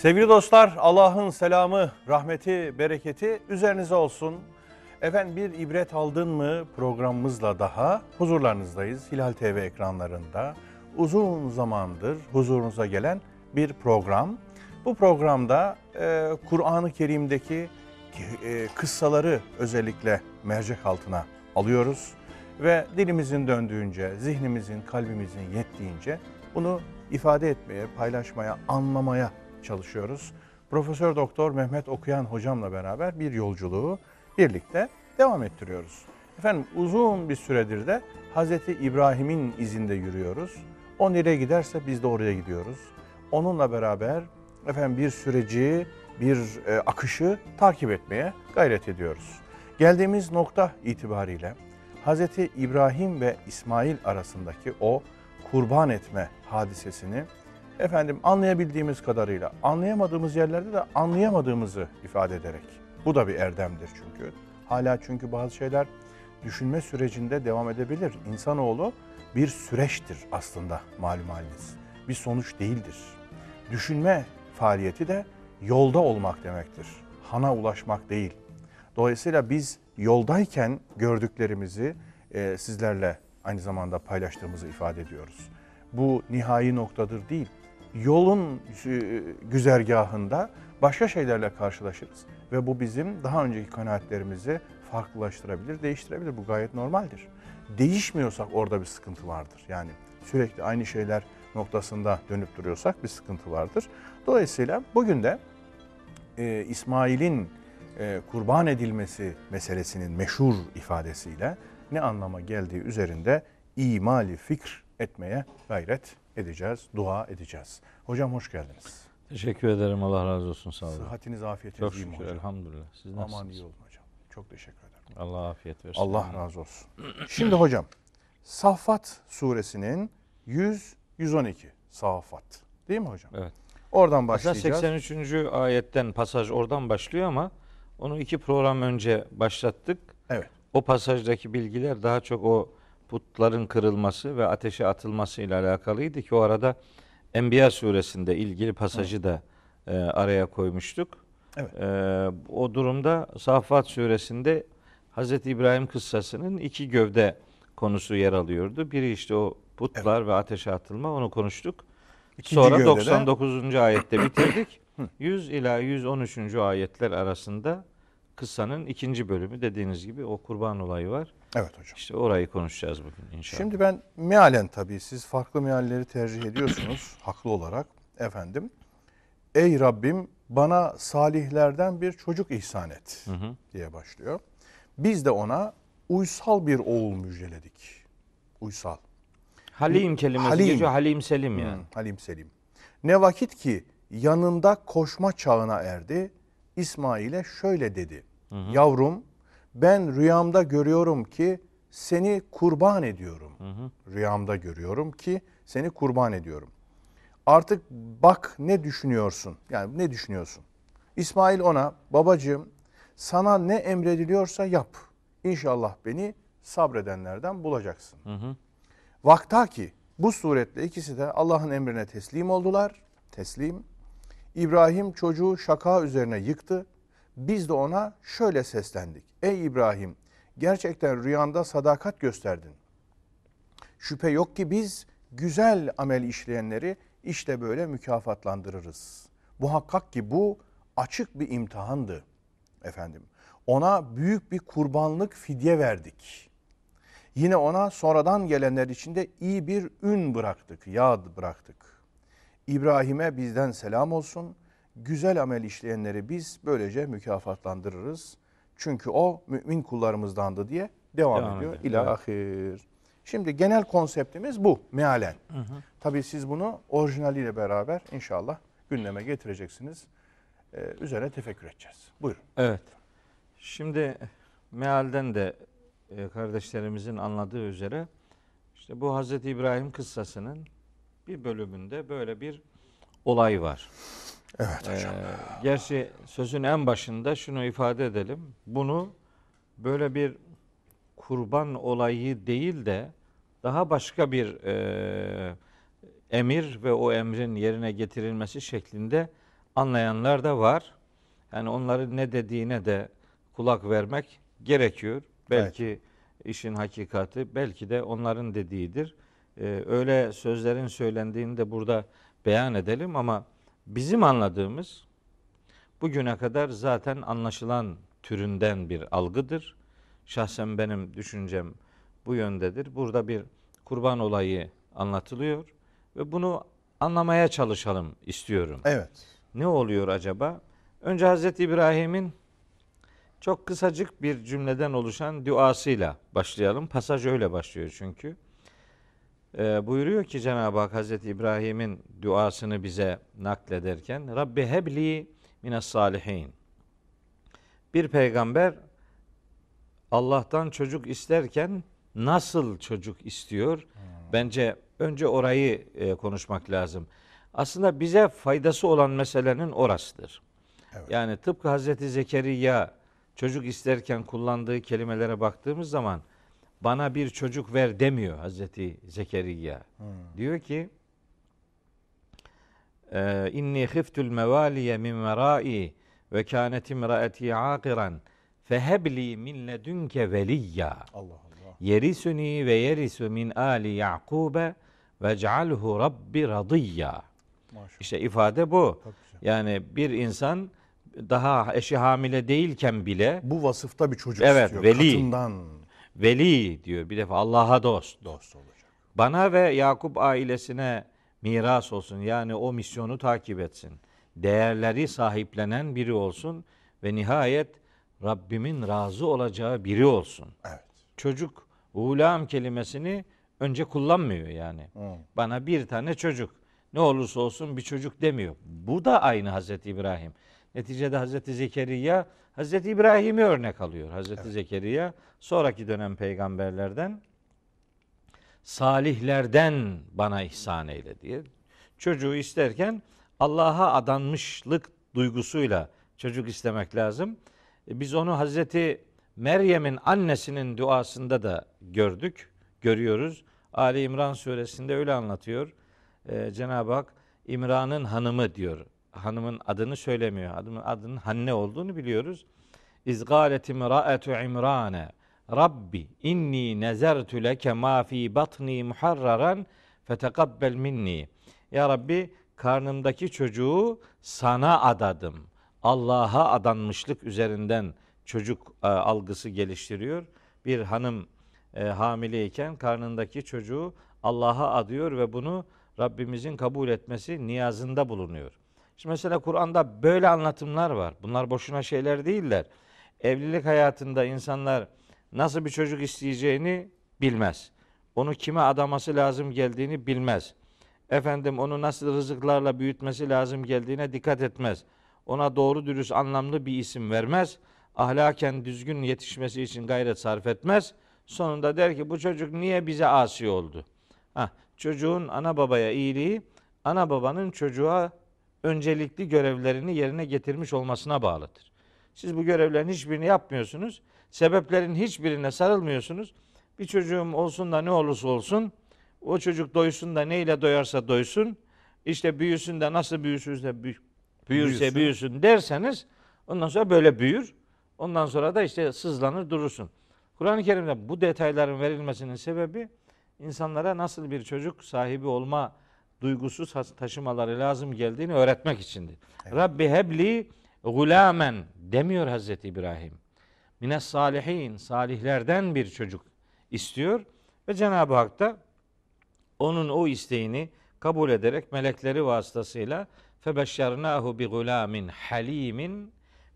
Sevgili dostlar, Allah'ın selamı, rahmeti, bereketi üzerinize olsun. Efendim bir ibret aldın mı programımızla daha huzurlarınızdayız. Hilal TV ekranlarında uzun zamandır huzurunuza gelen bir program. Bu programda e, Kur'an-ı Kerim'deki e, kıssaları özellikle mercek altına alıyoruz. Ve dilimizin döndüğünce, zihnimizin, kalbimizin yettiğince bunu ifade etmeye, paylaşmaya, anlamaya çalışıyoruz. Profesör Doktor Mehmet Okuyan hocamla beraber bir yolculuğu birlikte devam ettiriyoruz. Efendim uzun bir süredir de Hazreti İbrahim'in izinde yürüyoruz. O nereye giderse biz de oraya gidiyoruz. Onunla beraber efendim bir süreci, bir e, akışı takip etmeye gayret ediyoruz. Geldiğimiz nokta itibariyle Hazreti İbrahim ve İsmail arasındaki o kurban etme hadisesini efendim anlayabildiğimiz kadarıyla anlayamadığımız yerlerde de anlayamadığımızı ifade ederek. Bu da bir erdemdir çünkü. Hala çünkü bazı şeyler düşünme sürecinde devam edebilir. İnsanoğlu bir süreçtir aslında malum haliniz. Bir sonuç değildir. Düşünme faaliyeti de yolda olmak demektir. Hana ulaşmak değil. Dolayısıyla biz yoldayken gördüklerimizi e, sizlerle aynı zamanda paylaştığımızı ifade ediyoruz. Bu nihai noktadır değil. Yolun e, güzergahında başka şeylerle karşılaşırız ve bu bizim daha önceki kanaatlerimizi farklılaştırabilir, değiştirebilir. Bu gayet normaldir. Değişmiyorsak orada bir sıkıntı vardır. Yani sürekli aynı şeyler noktasında dönüp duruyorsak bir sıkıntı vardır. Dolayısıyla bugün de e, İsmail'in e, kurban edilmesi meselesinin meşhur ifadesiyle ne anlama geldiği üzerinde imali fikr etmeye gayret edeceğiz, dua edeceğiz. Hocam hoş geldiniz. Teşekkür ederim. Allah razı olsun. Sağ olun. Sıhhatiniz, afiyetiniz Çok şükür. hocam? Elhamdülillah. Siz nasılsınız? Aman iyi olun hocam. Çok teşekkür ederim. Allah afiyet versin. Allah razı olsun. Şimdi hocam, Saffat suresinin 100-112 Saffat. Değil mi hocam? Evet. Oradan Aslında başlayacağız. 83. ayetten pasaj oradan başlıyor ama onu iki program önce başlattık. Evet. O pasajdaki bilgiler daha çok o putların kırılması ve ateşe atılması ile alakalıydı ki o arada Enbiya suresinde ilgili pasajı da e, araya koymuştuk. Evet. E, o durumda Saffat suresinde Hazreti İbrahim kıssasının iki gövde konusu yer alıyordu. Biri işte o putlar ve ateşe atılma onu konuştuk. İkinci Sonra gövdede- 99. ayette bitirdik. 100 ila 113. ayetler arasında kıssanın ikinci bölümü dediğiniz gibi o kurban olayı var. Evet hocam. İşte orayı konuşacağız bugün inşallah. Şimdi ben mealen tabii siz farklı mealleri tercih ediyorsunuz haklı olarak efendim. Ey Rabbim bana salihlerden bir çocuk ihsan et Hı hı. diye başlıyor. Biz de ona uysal bir oğul müjdeledik. Uysal. Halim kelimesi Halim. geçiyor. Halim Selim yani. Hı, Halim Selim. Ne vakit ki yanında koşma çağına erdi, İsmail'e şöyle dedi. Yavrum ben rüyamda görüyorum ki seni kurban ediyorum. Rüyamda görüyorum ki seni kurban ediyorum. Artık bak ne düşünüyorsun? Yani ne düşünüyorsun? İsmail ona babacığım sana ne emrediliyorsa yap. İnşallah beni sabredenlerden bulacaksın. Vakta ki bu suretle ikisi de Allah'ın emrine teslim oldular. Teslim. İbrahim çocuğu şaka üzerine yıktı. Biz de ona şöyle seslendik. Ey İbrahim gerçekten rüyanda sadakat gösterdin. Şüphe yok ki biz güzel amel işleyenleri işte böyle mükafatlandırırız. Muhakkak ki bu açık bir imtihandı efendim. Ona büyük bir kurbanlık fidye verdik. Yine ona sonradan gelenler içinde iyi bir ün bıraktık, yağ bıraktık. İbrahim'e bizden selam olsun. Güzel amel işleyenleri biz böylece mükafatlandırırız. Çünkü o mümin kullarımızdandı diye devam, Devam ediyor. ediyor, evet. ahir. Şimdi genel konseptimiz bu mealen. Tabii siz bunu orijinaliyle beraber inşallah gündeme getireceksiniz. Ee, üzerine tefekkür edeceğiz. Buyurun. Evet. Şimdi mealden de e, kardeşlerimizin anladığı üzere işte bu Hazreti İbrahim kıssasının bir bölümünde böyle bir olay var. Evet Ee, hocam. gerçi sözün en başında şunu ifade edelim. Bunu böyle bir kurban olayı değil de daha başka bir e, emir ve o emrin yerine getirilmesi şeklinde anlayanlar da var. Yani onların ne dediğine de kulak vermek gerekiyor. Belki işin hakikati, belki de onların dediğidir. Ee, öyle sözlerin söylendiğini de burada beyan edelim ama bizim anladığımız bugüne kadar zaten anlaşılan türünden bir algıdır. Şahsen benim düşüncem bu yöndedir. Burada bir kurban olayı anlatılıyor ve bunu anlamaya çalışalım istiyorum. Evet. Ne oluyor acaba? Önce Hazreti İbrahim'in çok kısacık bir cümleden oluşan duasıyla başlayalım. Pasaj öyle başlıyor çünkü. Ee, buyuruyor ki Cenab-ı Hak Hazreti İbrahim'in duasını bize naklederken Rabbi hebli mines salihin. Bir peygamber Allah'tan çocuk isterken nasıl çocuk istiyor? Bence önce orayı e, konuşmak lazım. Aslında bize faydası olan meselenin orasıdır. Evet. Yani tıpkı Hazreti Zekeriya çocuk isterken kullandığı kelimelere baktığımız zaman bana bir çocuk ver demiyor Hazreti Zekeriya. Diyor ki e, inni khiftul mevaliye min verai ve kânet imraeti akiran fehebli min ledünke veliyya Allah Allah. yerisuni ve yerisu min ali Yakube ve cealhu rabbi radiyya. Maşallah. İşte ifade bu. Yani bir insan daha eşi hamile değilken bile Bu vasıfta bir çocuk Evet, istiyor. veli. Katından veli diyor bir defa Allah'a dost. dost olacak. Bana ve Yakup ailesine miras olsun. Yani o misyonu takip etsin. Değerleri sahiplenen biri olsun ve nihayet Rabbimin razı olacağı biri olsun. Evet. Çocuk, ulam kelimesini önce kullanmıyor yani. Hı. Bana bir tane çocuk. Ne olursa olsun bir çocuk demiyor. Bu da aynı Hazreti İbrahim. Neticede Hazreti Zekeriya Hazreti İbrahim'i örnek alıyor. Hazreti Zekeriya sonraki dönem peygamberlerden salihlerden bana ihsan eyle diye. Çocuğu isterken Allah'a adanmışlık duygusuyla çocuk istemek lazım. E, Biz onu Hazreti Meryem'in annesinin duasında da gördük, görüyoruz. Ali İmran suresinde öyle anlatıyor. Ee, Cenab-ı Hak İmran'ın hanımı diyor. Hanımın adını söylemiyor. Adının adının Hanne olduğunu biliyoruz. İzgalet imra'etu İmrane Rabbi inni nezertu leke ma fi batni muharraran fetekabbel minni. Ya Rabbi karnımdaki çocuğu sana adadım. Allah'a adanmışlık üzerinden çocuk e, algısı geliştiriyor. Bir hanım e, hamileyken karnındaki çocuğu Allah'a adıyor ve bunu Rabbimizin kabul etmesi niyazında bulunuyor. Şimdi mesela Kur'an'da böyle anlatımlar var. Bunlar boşuna şeyler değiller. Evlilik hayatında insanlar nasıl bir çocuk isteyeceğini bilmez. Onu kime adaması lazım geldiğini bilmez. Efendim onu nasıl rızıklarla büyütmesi lazım geldiğine dikkat etmez. Ona doğru dürüst anlamlı bir isim vermez. Ahlaken düzgün yetişmesi için gayret sarf etmez. Sonunda der ki bu çocuk niye bize asi oldu? Hah, çocuğun ana babaya iyiliği ana babanın çocuğa öncelikli görevlerini yerine getirmiş olmasına bağlıdır. Siz bu görevlerin hiçbirini yapmıyorsunuz. Sebeplerin hiçbirine sarılmıyorsunuz. Bir çocuğum olsun da ne olursa olsun o çocuk doysun da neyle doyarsa doysun. İşte büyüsün de nasıl büyüsün de büy- büyürse Büyüsün. büyüsün derseniz ondan sonra böyle büyür. Ondan sonra da işte sızlanır durursun. Kur'an-ı Kerim'de bu detayların verilmesinin sebebi insanlara nasıl bir çocuk sahibi olma duygusu taşımaları lazım geldiğini öğretmek içindir. Rabbi hebli gulamen demiyor Hazreti İbrahim. Mines salihin, salihlerden bir çocuk istiyor ve Cenab-ı Hak da onun o isteğini kabul ederek melekleri vasıtasıyla febeşşernahu bi gulamin halimin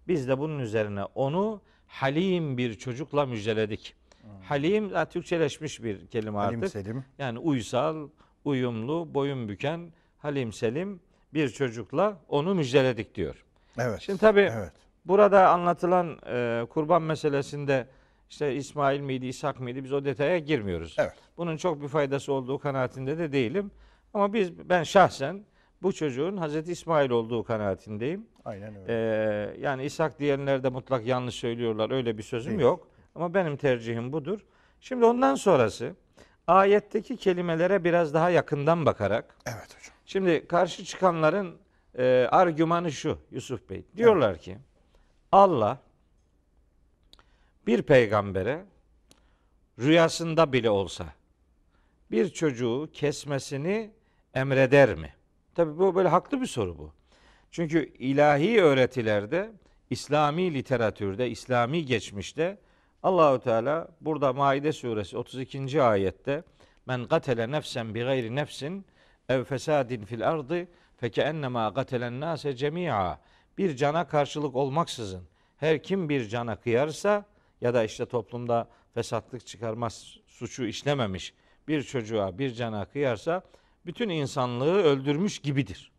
biz de bunun üzerine onu halim bir çocukla müjdeledik. Halim ha, Türkçeleşmiş bir kelime Halim artık. Selim. Yani uysal, uyumlu, boyun büken, halim selim bir çocukla onu müjdeledik diyor. Evet. Şimdi tabii Evet. Burada anlatılan e, kurban meselesinde işte İsmail miydi, İshak mıydı biz o detaya girmiyoruz. Evet. Bunun çok bir faydası olduğu kanaatinde de değilim. Ama biz ben şahsen bu çocuğun Hazreti İsmail olduğu kanaatindeyim. Aynen öyle. Ee, yani İshak diyenler de mutlak yanlış söylüyorlar. Öyle bir sözüm Değil. yok. Ama benim tercihim budur. Şimdi ondan sonrası ayetteki kelimelere biraz daha yakından bakarak evet hocam. şimdi karşı çıkanların e, argümanı şu Yusuf Bey. Diyorlar ki Allah bir peygambere rüyasında bile olsa bir çocuğu kesmesini emreder mi? Tabii bu böyle haklı bir soru bu. Çünkü ilahi öğretilerde, İslami literatürde, İslami geçmişte Allahu Teala burada Maide suresi 32. ayette men katele nefsen bi gayri nefsin ev fesadin fil ardı fekennema katelen nase cemia bir cana karşılık olmaksızın her kim bir cana kıyarsa ya da işte toplumda fesatlık çıkarmaz suçu işlememiş bir çocuğa bir cana kıyarsa bütün insanlığı öldürmüş gibidir.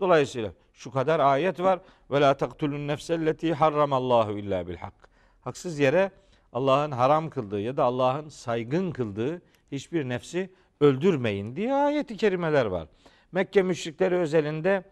Dolayısıyla şu kadar ayet var. Ve la taktulun nefselleti harramallahu illa bil hak. Haksız yere Allah'ın haram kıldığı ya da Allah'ın saygın kıldığı hiçbir nefsi öldürmeyin diye ayet-i kerimeler var. Mekke müşrikleri özelinde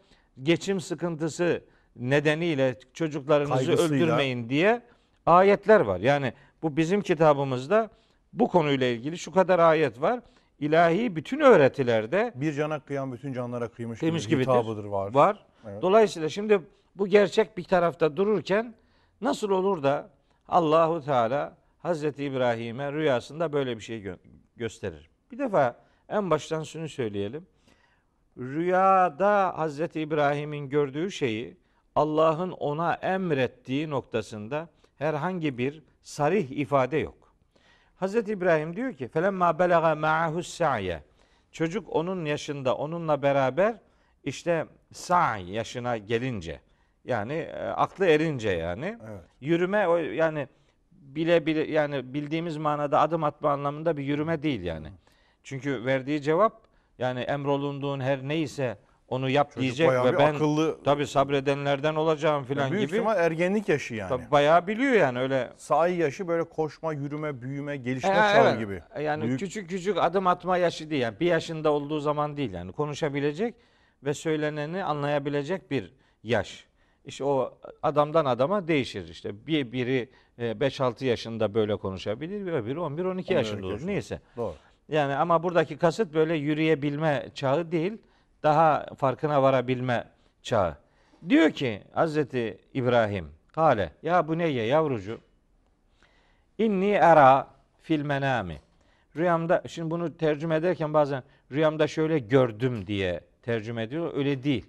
geçim sıkıntısı nedeniyle çocuklarınızı Kaygısıyla. öldürmeyin diye ayetler var. Yani bu bizim kitabımızda bu konuyla ilgili şu kadar ayet var. İlahi bütün öğretilerde Bir cana kıyan bütün canlara kıymış, Kıymış gibi hitabıdır var. var. Evet. Dolayısıyla şimdi bu gerçek bir tarafta dururken nasıl olur da Allahu Teala Hazreti İbrahim'e rüyasında böyle bir şey gö- gösterir. Bir defa en baştan şunu söyleyelim. Rüyada Hazreti İbrahim'in gördüğü şeyi Allah'ın ona emrettiği noktasında herhangi bir sarih ifade yok. Hazreti İbrahim diyor ki felemma belaga ma'ahu sa'ye. Çocuk onun yaşında onunla beraber işte sa'i yaşına gelince yani e, aklı erince yani Evet. yürüme o yani bile bile yani bildiğimiz manada adım atma anlamında bir yürüme değil yani. Çünkü verdiği cevap yani emrolunduğun her neyse onu yap Çocuk diyecek bayağı ve bir ben akıllı. tabi sabredenlerden olacağım filan büyük gibi. ihtimal ergenlik yaşı yani. Tabii bayağı biliyor yani öyle Sahi yaşı böyle koşma, yürüme, büyüme, gelişme E, çağı evet. gibi. Yani Büyük- küçük küçük adım atma yaşı değil. Yani bir yaşında olduğu zaman değil yani. Konuşabilecek ve söyleneni anlayabilecek bir yaş. İşte o adamdan adama değişir işte. Bir biri e, 5-6 yaşında böyle konuşabilir, öbürü 11-12 yaşında olur. yaşında. Neyse. Doğru. Yani ama buradaki kasıt böyle yürüyebilme çağı değil, daha farkına varabilme çağı. Diyor ki Hazreti İbrahim, Kale, ya bu neye yavrucu? İnni era fil menami. Rüyamda, şimdi bunu tercüme ederken bazen rüyamda şöyle gördüm diye tercüme ediyor. Öyle değil.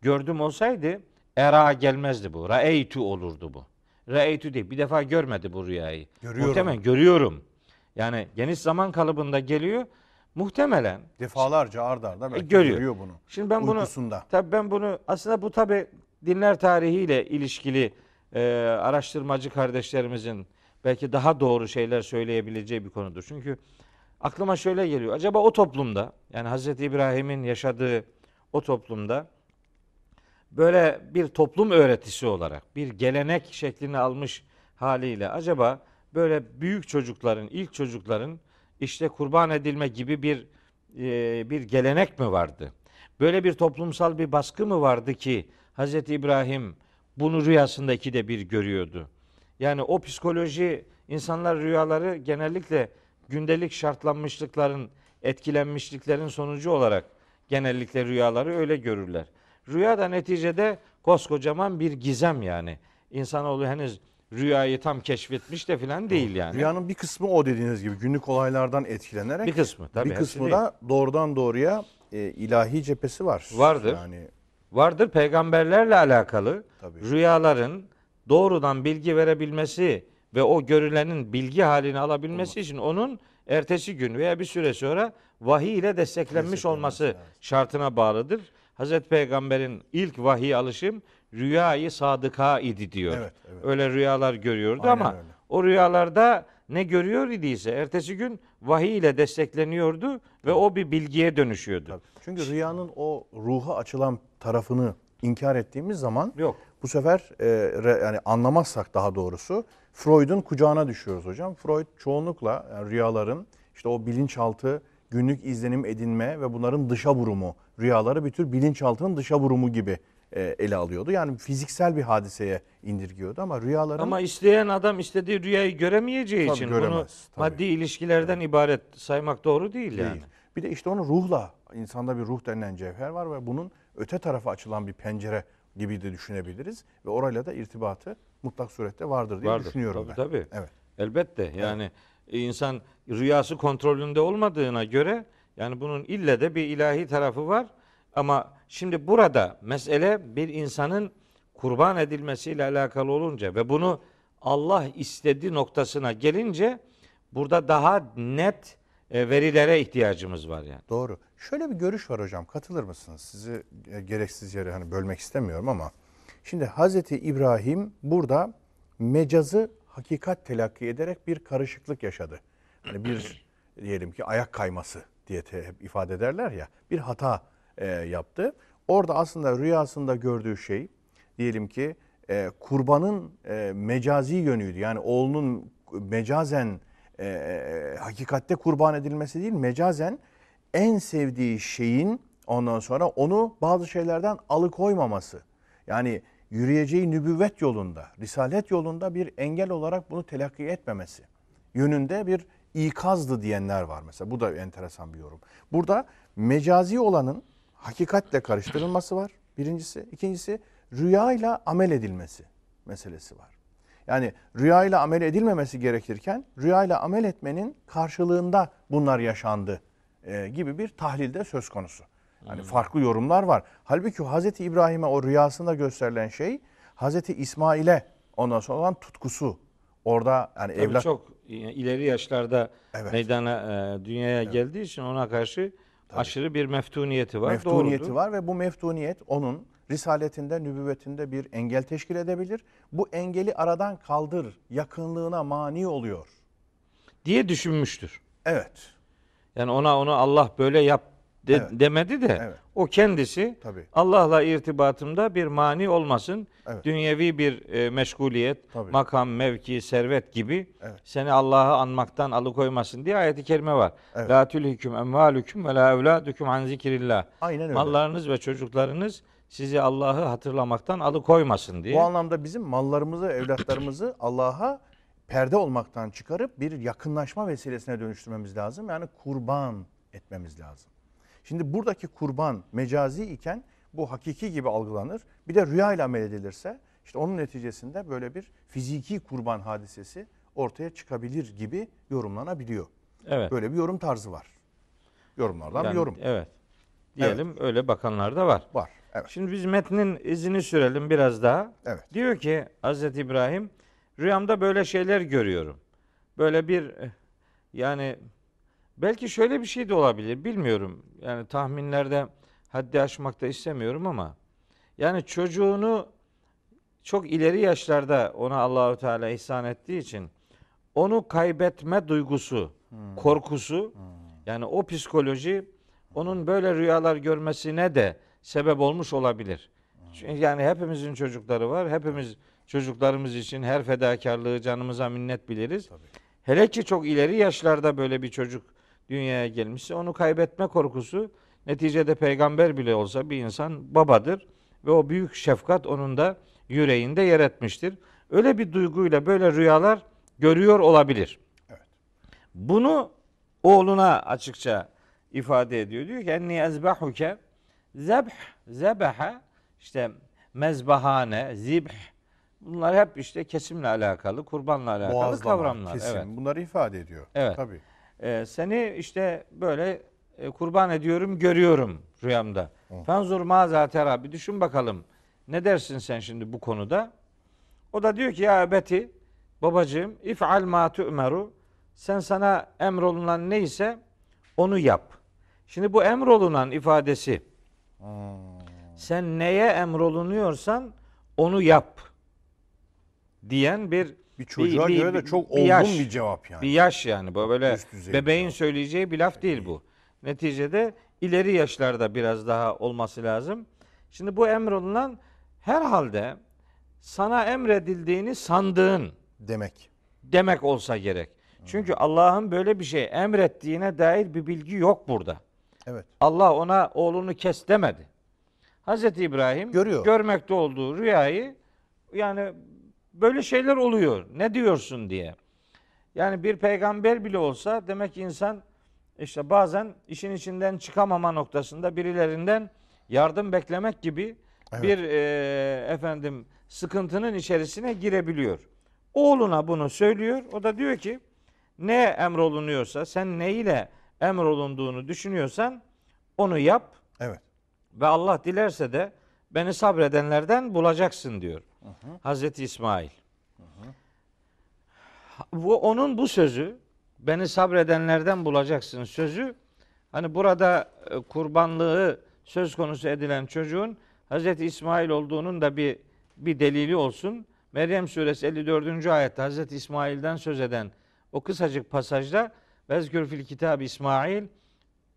Gördüm olsaydı era gelmezdi bu. Raeytu olurdu bu. Raeytu değil. Bir defa görmedi bu rüyayı. Görüyorum. Muhtemelen görüyorum. Yani geniş zaman kalıbında geliyor. Muhtemelen Defalarca arda arda belki E, görüyor. görüyor bunu. Şimdi ben bunu Uykusunda. tabii ben bunu aslında bu tabi dinler tarihiyle ilişkili e, araştırmacı kardeşlerimizin belki daha doğru şeyler söyleyebileceği bir konudur. Çünkü aklıma şöyle geliyor. Acaba o toplumda yani Hazreti İbrahim'in yaşadığı o toplumda böyle bir toplum öğretisi olarak bir gelenek şeklini almış haliyle acaba böyle büyük çocukların, ilk çocukların işte kurban edilme gibi bir e, bir gelenek mi vardı? Böyle bir toplumsal bir baskı mı vardı ki Hazreti İbrahim bunu rüyasında ikide bir görüyordu? Yani o psikoloji insanlar rüyaları genellikle gündelik şartlanmışlıkların, etkilenmişliklerin sonucu olarak genellikle rüyaları öyle görürler. Rüya da neticede koskocaman bir gizem yani. İnsanoğlu henüz rüyayı tam keşfetmiş de filan değil yani. Rüyanın bir kısmı o dediğiniz gibi günlük olaylardan etkilenerek bir kısmı tabii. bir kısmı değil. da doğrudan doğruya e, ilahi cephesi var. Vardır. Yani vardır peygamberlerle alakalı Tabii. rüyaların doğrudan bilgi verebilmesi ve o görülenin bilgi halini alabilmesi için onun ertesi gün veya bir süre sonra vahiy ile desteklenmiş olması lazım. şartına bağlıdır. Hazreti Peygamber'in ilk vahiy alışım rüyayı sadıka idi diyor. Evet, evet. Öyle rüyalar görüyordu Aynen ama öyle. o rüyalarda ne görüyor idiyse ertesi gün vahiy ile destekleniyordu ve o bir bilgiye dönüşüyordu. Tabii. Çünkü rüyanın o ruha açılan tarafını inkar ettiğimiz zaman Yok. bu sefer e, re- yani anlamazsak daha doğrusu Freud'un kucağına düşüyoruz hocam. Freud çoğunlukla yani rüyaların işte o bilinçaltı günlük izlenim edinme ve bunların dışa vurumu, rüyaları bir tür bilinçaltının dışa vurumu gibi ele alıyordu. Yani fiziksel bir hadiseye indirgiyordu ama rüyaların Ama isteyen adam istediği rüyayı göremeyeceği Tabii için bunu göremez, tabii. maddi ilişkilerden ibaret saymak doğru değil yani. değil. Bir de işte onu ruhla, insanda bir ruh denilen cevher var ve bunun öte tarafa açılan bir pencere gibi de düşünebiliriz ve orayla da irtibatı mutlak surette vardır diye Vardır. düşünüyorum tabii, ben. Tabii. Evet. Elbette. Yani insan rüyası kontrolünde olmadığına göre yani bunun ille de bir ilahi tarafı var. Ama şimdi burada mesele bir insanın kurban edilmesiyle alakalı olunca ve bunu Allah istedi noktasına gelince burada daha net e, verilere ihtiyacımız var yani. Doğru. Şöyle bir görüş var hocam. Katılır mısınız? Sizi e, gereksiz yere hani bölmek istemiyorum ama şimdi Hazreti İbrahim burada mecazı hakikat telakki ederek bir karışıklık yaşadı. Hani bir diyelim ki ayak kayması diye hep ifade ederler ya bir hata e, yaptı. Orada aslında rüyasında gördüğü şey diyelim ki e, kurbanın e, mecazi yönüydü. Yani oğlunun mecazen e, e, hakikatte kurban edilmesi değil mecazen en sevdiği şeyin ondan sonra onu bazı şeylerden alıkoymaması. Yani yürüyeceği nübüvvet yolunda, risalet yolunda bir engel olarak bunu telakki etmemesi yönünde bir ikazdı diyenler var mesela. Bu da enteresan bir yorum. Burada mecazi olanın hakikatle karıştırılması var. Birincisi. ikincisi rüyayla amel edilmesi meselesi var. Yani rüyayla amel edilmemesi gerekirken rüyayla amel etmenin karşılığında bunlar yaşandı e, gibi bir tahlilde söz konusu. Yani farklı yorumlar var. Halbuki Hazreti İbrahim'e o rüyasında gösterilen şey Hazreti İsmail'e ondan sonra olan tutkusu. Orada yani Tabii evlat çok ileri yaşlarda Evet. meydana e, dünyaya geldiği için ona karşı aşırı bir meftuniyeti var. meftuniyeti Doğrudur. var ve bu meftuniyet onun risaletinde, nübüvvetinde bir engel teşkil edebilir. Bu engeli aradan kaldır, yakınlığına mani oluyor. diye düşünmüştür. Evet, Yani ona onu Allah böyle yap de- Evet. demedi de Evet. o kendisi tabii. Allah'la irtibatımda bir mani olmasın. Evet. Dünyevi bir e, meşguliyet, Tabii. makam, mevki, servet gibi Evet. seni Allah'ı anmaktan alıkoymasın diye ayeti kerime var. Evet. La tülhiküm emvalüküm ve la evladüküm an zikrillah. Aynen öyle. Mallarınız ve çocuklarınız sizi Allah'ı hatırlamaktan alıkoymasın diye. Bu anlamda bizim mallarımızı, evlatlarımızı Allah'a perde olmaktan çıkarıp bir yakınlaşma vesilesine dönüştürmemiz lazım. Yani kurban etmemiz lazım. Şimdi buradaki kurban mecazi iken bu hakiki gibi algılanır. Bir de rüya ile amel edilirse işte onun neticesinde böyle bir fiziki kurban hadisesi ortaya çıkabilir gibi yorumlanabiliyor. evet. Böyle bir yorum tarzı var. Yorumlardan Yani, bir yorum Evet. Diyelim öyle bakanlar da var. var. Evet. Şimdi biz metnin izini sürelim biraz daha. Evet. Diyor ki Hazreti İbrahim rüyamda böyle şeyler görüyorum. Böyle bir eh, yani belki şöyle bir şey de olabilir bilmiyorum. Yani tahminlerde haddi aşmak da istemiyorum ama yani çocuğunu çok ileri yaşlarda ona Allahü Teala ihsan ettiği için onu kaybetme duygusu, korkusu yani o psikoloji onun böyle rüyalar görmesine de sebep olmuş olabilir. Çünkü yani hepimizin çocukları var. Hepimiz çocuklarımız için her fedakarlığı canımıza minnet biliriz. Hele ki çok ileri yaşlarda böyle bir çocuk dünyaya gelmişse onu kaybetme korkusu neticede peygamber bile olsa bir insan babadır ve o büyük şefkat onun da yüreğinde yer etmiştir. Öyle bir duyguyla böyle rüyalar görüyor olabilir. Evet. Bunu oğluna açıkça ifade ediyor. Diyor ki enni ezbahuke zebh zebeha işte mezbahane, zibh bunlar hep işte kesimle alakalı, kurbanla alakalı Boğazlama, kavramlar. kesim Evet. bunları ifade ediyor. Evet. Tabii. Ee, seni işte böyle e, kurban ediyorum, görüyorum rüyamda. Fanzur maza tera. Bir düşün bakalım. Ne dersin sen şimdi bu konuda? O da diyor ki ya ebeti babacığım if'al ma tu'meru sen sana emrolunan neyse onu yap. Şimdi bu emrolunan ifadesi sen neye emrolunuyorsan onu yap diyen bir Bir çocuğa bir- göre de bir- çok bir olgun yaş. bir cevap yani. bir yaş yani bu böyle bebeğin bir söyleyeceği bir laf değil bu. Neticede ileri yaşlarda biraz daha olması lazım. Şimdi bu emrolunan herhalde sana emredildiğini sandığın demek. demek olsa gerek. Çünkü Allah'ın böyle bir şey emrettiğine dair bir bilgi yok burada. Evet. Allah ona oğlunu kes demedi. Hazreti İbrahim Görüyor. görmekte olduğu rüyayı yani böyle şeyler oluyor. Ne diyorsun diye. Yani bir peygamber bile olsa demek ki insan işte bazen işin içinden çıkamama noktasında birilerinden yardım beklemek gibi Evet. bir e, efendim sıkıntının içerisine girebiliyor. Oğluna bunu söylüyor. O da diyor ki ne emrolunuyorsa sen neyle emrolunduğunu düşünüyorsan onu yap Evet. ve Allah dilerse de beni sabredenlerden bulacaksın diyor. Hazreti İsmail. Bu onun bu sözü beni sabredenlerden bulacaksın sözü hani burada e, kurbanlığı söz konusu edilen çocuğun Hazreti İsmail olduğunun da bir bir delili olsun. Meryem suresi 54. ayette Hazreti İsmail'den söz eden o kısacık pasajda Vezkür fil kitab İsmail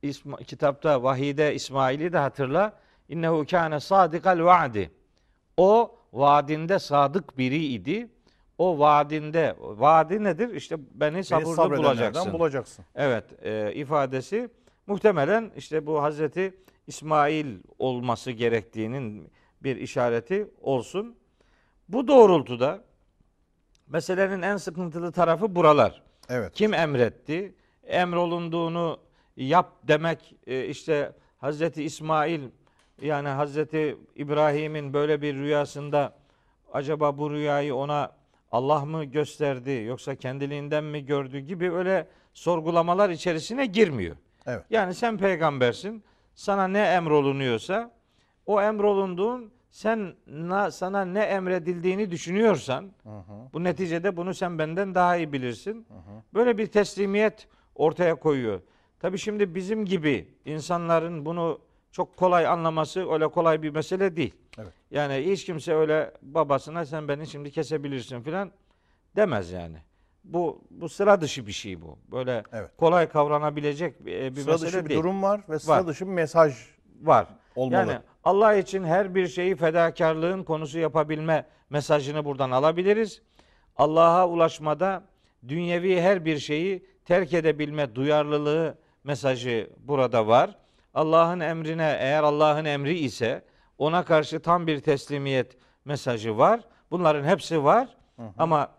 İsma, kitapta vahide İsmail'i de hatırla. İnnehu kâne sadikal vaadi. O vaadinde sadık biri idi. O vaadinde vaadi nedir? İşte beni Beni sabırlı sabredenlerden bulacaksın. bulacaksın. Evet e, ifadesi muhtemelen işte bu Hazreti İsmail olması gerektiğinin bir işareti olsun. Bu doğrultuda meselenin en sıkıntılı tarafı buralar. Evet. Kim emretti? Emrolunduğunu yap demek e, işte Hazreti İsmail yani Hazreti İbrahim'in böyle bir rüyasında acaba bu rüyayı ona Allah mı gösterdi yoksa kendiliğinden mi gördü gibi öyle sorgulamalar içerisine girmiyor. Evet. Yani sen peygambersin. Sana ne emrolunuyorsa o emrolunduğun sen na, sana ne emredildiğini düşünüyorsan bu neticede bunu sen benden daha iyi bilirsin. Böyle bir teslimiyet ortaya koyuyor. Tabii şimdi bizim gibi insanların bunu çok kolay anlaması öyle kolay bir mesele değil. Evet. Yani hiç kimse öyle babasına sen beni şimdi kesebilirsin filan demez yani. Bu bu sıra dışı bir şey bu. Böyle Evet. kolay kavranabilecek bir, bir sıra mesele dışı bir değil. durum var ve sıra Var. dışı bir mesaj var. olmalı. Yani Allah için her bir şeyi fedakarlığın konusu yapabilme mesajını buradan alabiliriz. Allah'a ulaşmada dünyevi her bir şeyi terk edebilme duyarlılığı mesajı burada var. Allah'ın emrine eğer Allah'ın emri ise ona karşı tam bir teslimiyet mesajı var. Bunların hepsi var. Ama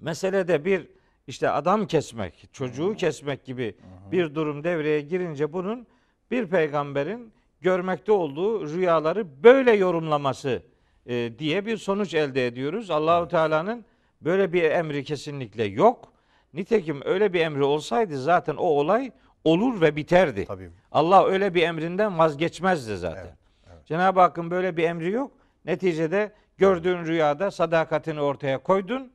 meselede bir işte adam kesmek, çocuğu kesmek gibi bir durum devreye girince bunun bir peygamberin görmekte olduğu rüyaları böyle yorumlaması e, diye bir sonuç elde ediyoruz. Allahu Teala'nın böyle bir emri kesinlikle yok. Nitekim öyle bir emri olsaydı zaten o olay olur ve biterdi. Tabii. Allah öyle bir emrinden vazgeçmezdi zaten. Evet, Cenab-ı Hakk'ın böyle bir emri yok. Neticede gördüğün rüyada sadakatini ortaya koydun.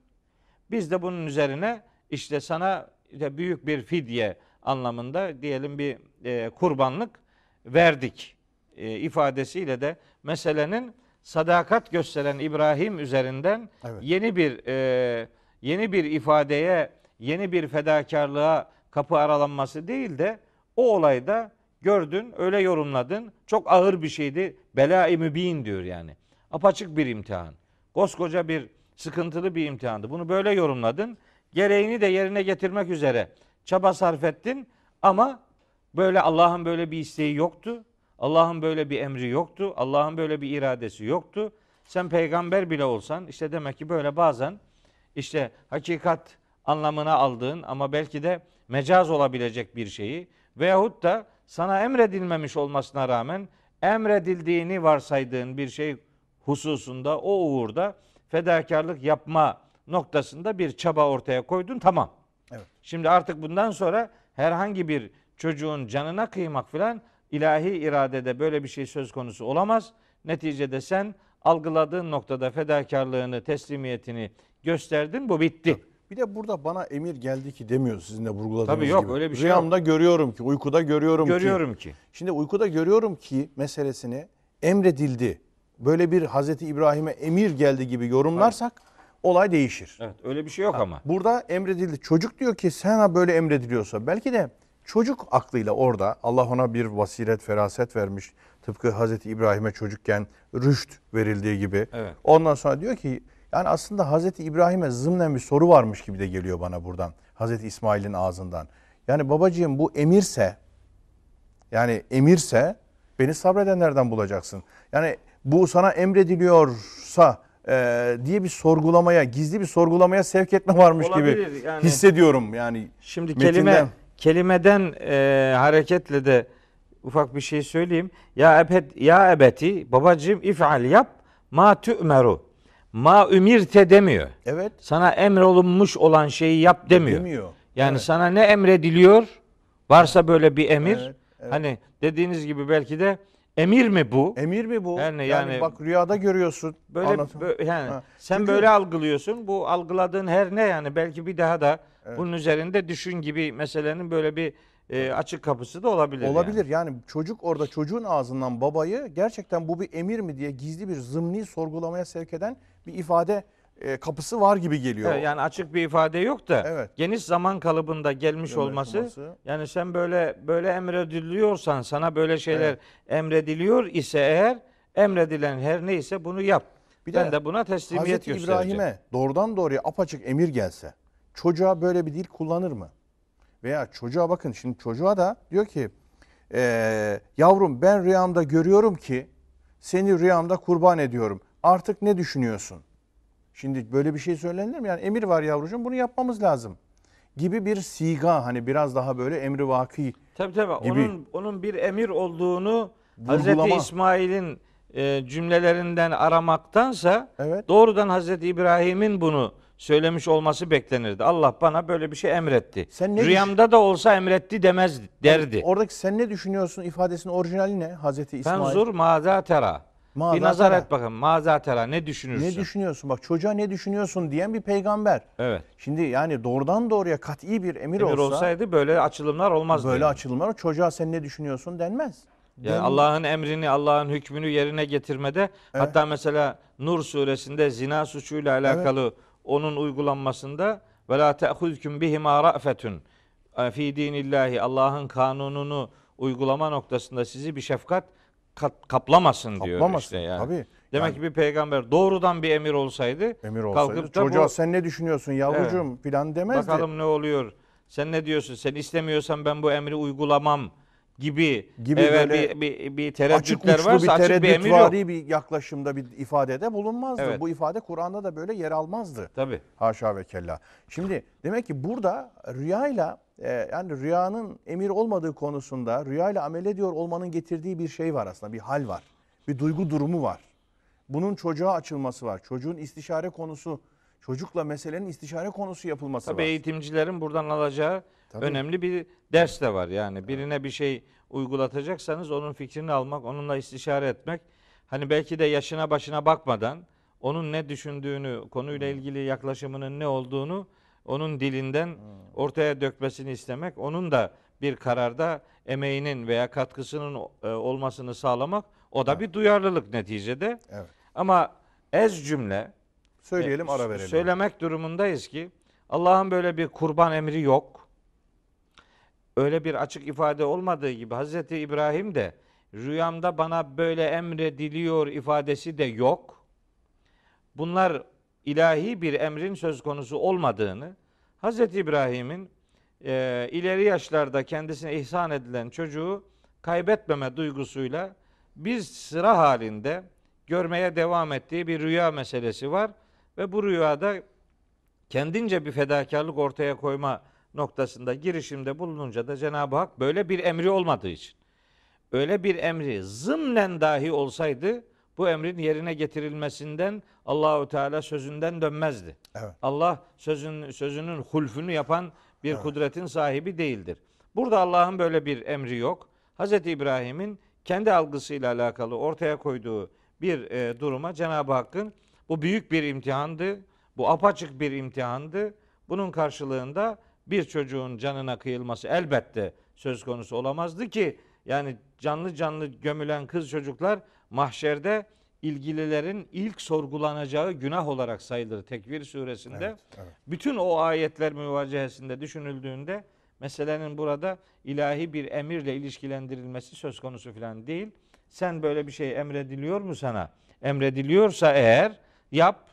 Biz de bunun üzerine işte sana işte büyük bir fidye anlamında diyelim bir e, kurbanlık verdik e, ifadesiyle de meselenin sadakat gösteren İbrahim üzerinden Evet. yeni bir e, yeni bir ifadeye, yeni bir fedakarlığa kapı aralanması değil de o olayda gördün, öyle yorumladın. Çok ağır bir şeydi. Bela-i mübin diyor yani. Apaçık bir imtihan. Koskoca bir sıkıntılı bir imtihandı. Bunu böyle yorumladın. Gereğini de yerine getirmek üzere çaba sarf ettin ama böyle Allah'ın böyle bir isteği yoktu. Allah'ın böyle bir emri yoktu. Allah'ın böyle bir iradesi yoktu. Sen peygamber bile olsan işte demek ki böyle bazen işte hakikat anlamına aldığın ama belki de mecaz olabilecek bir şeyi veyahut da sana emredilmemiş olmasına rağmen emredildiğini varsaydığın bir şey hususunda o uğurda fedakarlık yapma noktasında bir çaba ortaya koydun tamam. Evet. Şimdi artık bundan sonra herhangi bir çocuğun canına kıymak filan ilahi iradede böyle bir şey söz konusu olamaz. Neticede sen algıladığın noktada fedakarlığını, teslimiyetini gösterdin. Bu bitti. Bir de burada bana emir geldi ki demiyor sizin de vurguladığınız Tabii yok, gibi. öyle bir şey Rüyamda görüyorum ki, uykuda görüyorum, ki. Görüyorum ki. Şimdi uykuda görüyorum ki meselesini emredildi. Böyle bir Hazreti İbrahim'e emir geldi gibi yorumlarsak olay değişir. Evet, öyle bir şey yok ama. Burada emredildi. Çocuk diyor ki sana böyle emrediliyorsa belki de çocuk aklıyla orada Allah ona bir basiret, feraset vermiş. Tıpkı Hazreti İbrahim'e çocukken rüşt verildiği gibi. Evet. Ondan sonra diyor ki yani aslında Hazreti İbrahim'e zımnen bir soru varmış gibi de geliyor bana buradan. Hazreti İsmail'in ağzından. Yani babacığım bu emirse yani emirse beni sabredenlerden bulacaksın. Yani bu sana emrediliyorsa e, diye bir sorgulamaya, gizli bir sorgulamaya sevk etme varmış Olabilir, gibi yani- hissediyorum. Yani Şimdi Metinden- kelime kelimeden e, hareketle de ufak bir şey söyleyeyim. Ya ebet ya ebeti babacığım if'al yap ma tu'meru. Ma ümirte demiyor. Evet. Sana emrolunmuş olan şeyi yap demiyor. Demiyor. Yani Evet. sana ne emrediliyor? Varsa böyle bir emir. Evet, evet. Hani dediğiniz gibi belki de emir mi bu? Emir mi bu? Yani- yani, yani- bak rüyada görüyorsun. Böyle Anlat- bö- yani Ha. sen Çünkü- böyle algılıyorsun. Bu algıladığın her ne yani belki bir daha da bunun üzerinde düşün gibi meselenin böyle bir e, açık kapısı da olabilir. yani. Olabilir yani. çocuk orada çocuğun ağzından babayı gerçekten bu bir emir mi diye gizli bir zımni sorgulamaya sevk eden bir ifade e, kapısı var gibi geliyor. Evet, yani açık bir ifade yok da Evet. geniş zaman kalıbında gelmiş Gelmiş olması, olması. yani sen böyle böyle emrediliyorsan sana böyle şeyler emrediliyor ise eğer emredilen her neyse bunu yap. Bir ben de de buna teslimiyet Hazreti göstereceğim. İbrahim'e doğrudan doğruya apaçık emir gelse çocuğa böyle bir dil kullanır mı? Veya çocuğa bakın şimdi çocuğa da diyor ki "Ee, yavrum ben rüyamda görüyorum ki seni rüyamda kurban ediyorum. Artık ne düşünüyorsun? Şimdi böyle bir şey söylenir mi? Yani emir var yavrucuğum bunu yapmamız lazım. Gibi bir siga hani biraz daha böyle emri vaki. Tabii tabii. gibi. Onun onun bir emir olduğunu Vurgulama. Hazreti İsmail'in e, cümlelerinden aramaktansa Evet. doğrudan Hazreti İbrahim'in bunu söylemiş olması beklenirdi. Allah bana böyle bir şey emretti. Sen ne Rüyamda da olsa emretti demez derdi. Oradaki sen ne düşünüyorsun ifadesinin orijinali ne? Hazreti İsmail. Fenzur maza tera. Maza bir nazar et bakalım. Maza tera ne düşünürsün? Ne düşünüyorsun? Bak çocuğa ne düşünüyorsun diyen bir peygamber. Evet. Şimdi yani doğrudan doğruya kat'i bir emir, Emir olsa olsaydı böyle açılımlar olmazdı. böyle yani. açılımlar çocuğa sen ne düşünüyorsun denmez. Yani Allah'ın emrini, Allah'ın hükmünü yerine getirmede hatta mesela Nur suresinde zina suçuyla alakalı onun uygulanmasında ve la te'khuzkum bihima ra'fetun e, fi dinillahi Allah'ın kanununu uygulama noktasında sizi bir şefkat kat- kaplamasın diyor Kaplamasın, işte yani. tabii. Demek Yani- ki bir peygamber doğrudan bir emir olsaydı emir olsaydı kalkıp da çocuğa bu- sen ne düşünüyorsun yavrucuğum filan demezdi. bakalım ne oluyor? Sen ne diyorsun? Sen istemiyorsan ben bu emri uygulamam gibi, Gibi böyle bir, bir, bir açık tereddütler uçlu varsa bir açık bir emir yok. bir yaklaşımda bir ifadede bulunmazdı. Evet. Bu ifade Kur'an'da da böyle yer almazdı. Tabii. Haşa ve kella. Şimdi demek ki burada rüyayla e, yani rüyanın emir olmadığı konusunda rüyayla amel ediyor olmanın getirdiği bir şey var aslında. Bir hal var. Bir duygu durumu var. Bunun çocuğa açılması var. Çocuğun istişare konusu, çocukla meselenin istişare konusu yapılması Tabii var. eğitimcilerin buradan alacağı Tabii. önemli bir ders de var. Yani birine bir şey uygulatacaksanız onun fikrini almak, onunla istişare etmek. Hani belki de yaşına başına bakmadan onun ne düşündüğünü, konuyla ilgili yaklaşımının ne olduğunu onun dilinden ortaya dökmesini istemek, onun da bir kararda emeğinin veya katkısının e, olmasını sağlamak o da bir duyarlılık neticede. Evet. Ama ez cümle Söyleyelim ara verelim. Söylemek durumundayız ki Allah'ın böyle bir kurban emri yok. Öyle bir açık ifade olmadığı gibi Hazreti İbrahim de rüyamda bana böyle emrediliyor ifadesi de yok. Bunlar ilahi bir emrin söz konusu olmadığını Hazreti İbrahim'in e, ileri yaşlarda kendisine ihsan edilen çocuğu kaybetmeme duygusuyla bir sıra halinde görmeye devam ettiği bir rüya meselesi var ve bu rüyada kendince bir fedakarlık ortaya koyma noktasında girişimde bulununca da Cenab-ı Hak böyle bir emri olmadığı için öyle bir emri zımnen dahi olsaydı bu emrin yerine getirilmesinden Allahu Teala sözünden dönmezdi. Evet. Allah sözün sözünün hulfünü yapan bir kudretin sahibi değildir. Burada Allah'ın böyle bir emri yok. Hz. İbrahim'in kendi algısıyla alakalı ortaya koyduğu bir e, duruma Cenab-ı Hakk'ın bu büyük bir imtihandı. Bu apaçık bir imtihandı. Bunun karşılığında bir çocuğun canına kıyılması elbette söz konusu olamazdı ki yani canlı canlı gömülen kız çocuklar mahşerde ilgililerin ilk sorgulanacağı günah olarak sayılır Tekvir suresinde. Evet, evet. Bütün o ayetler müvacehesinde düşünüldüğünde meselenin burada ilahi bir emirle ilişkilendirilmesi söz konusu falan değil. Sen böyle bir şey emrediliyor mu sana? Emrediliyorsa eğer yap.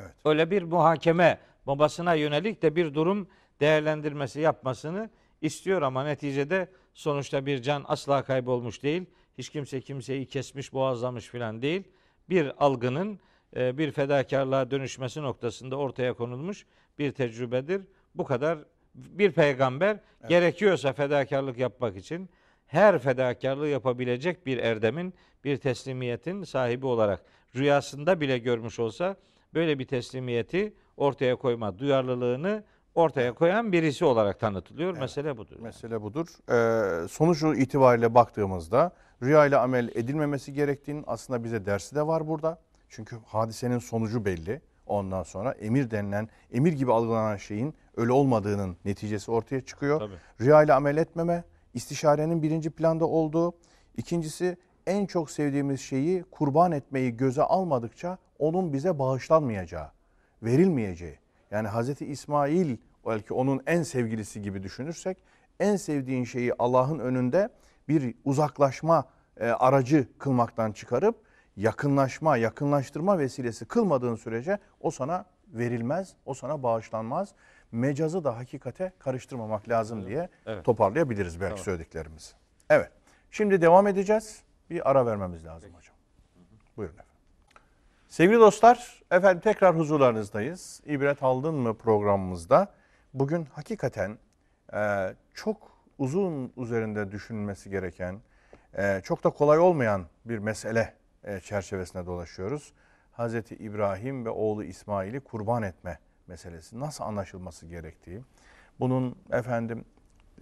Evet. Öyle bir muhakeme babasına yönelik de bir durum değerlendirmesi yapmasını istiyor ama neticede sonuçta bir can asla kaybolmuş değil. Hiç kimse kimseyi kesmiş, boğazlamış falan değil. Bir algının e, bir fedakarlığa dönüşmesi noktasında ortaya konulmuş bir tecrübedir. Bu kadar bir peygamber gerekiyorsa fedakarlık yapmak için her fedakarlığı yapabilecek bir erdemin, bir teslimiyetin sahibi olarak rüyasında bile görmüş olsa böyle bir teslimiyeti ortaya koyma duyarlılığını ortaya koyan birisi olarak tanıtılıyor. Mesele budur. yani. Mesele budur. Ee, sonucu itibariyle baktığımızda rüya ile amel edilmemesi gerektiğinin aslında bize dersi de var burada. Çünkü hadisenin sonucu belli. Ondan sonra emir denilen, emir gibi algılanan şeyin öyle olmadığının neticesi ortaya çıkıyor. Tabii. Rüya ile amel etmeme, istişarenin birinci planda olduğu. İkincisi en çok sevdiğimiz şeyi kurban etmeyi göze almadıkça onun bize bağışlanmayacağı, verilmeyeceği. Yani Hazreti İsmail belki onun en sevgilisi gibi düşünürsek en sevdiğin şeyi Allah'ın önünde bir uzaklaşma e, aracı kılmaktan çıkarıp yakınlaşma, yakınlaştırma vesilesi kılmadığın sürece o sana verilmez, o sana bağışlanmaz. Mecazı da hakikate karıştırmamak lazım diye Evet. toparlayabiliriz belki Tamam. söylediklerimizi. Evet. Şimdi devam edeceğiz. Bir ara vermemiz lazım hocam. Buyurun efendim. Sevgili dostlar, efendim tekrar huzurlarınızdayız. İbret aldın mı programımızda. Bugün hakikaten e, çok uzun üzerinde düşünülmesi gereken, e, çok da kolay olmayan bir mesele e, çerçevesinde dolaşıyoruz. Hazreti İbrahim ve oğlu İsmail'i kurban etme meselesi nasıl anlaşılması gerektiği, bunun efendim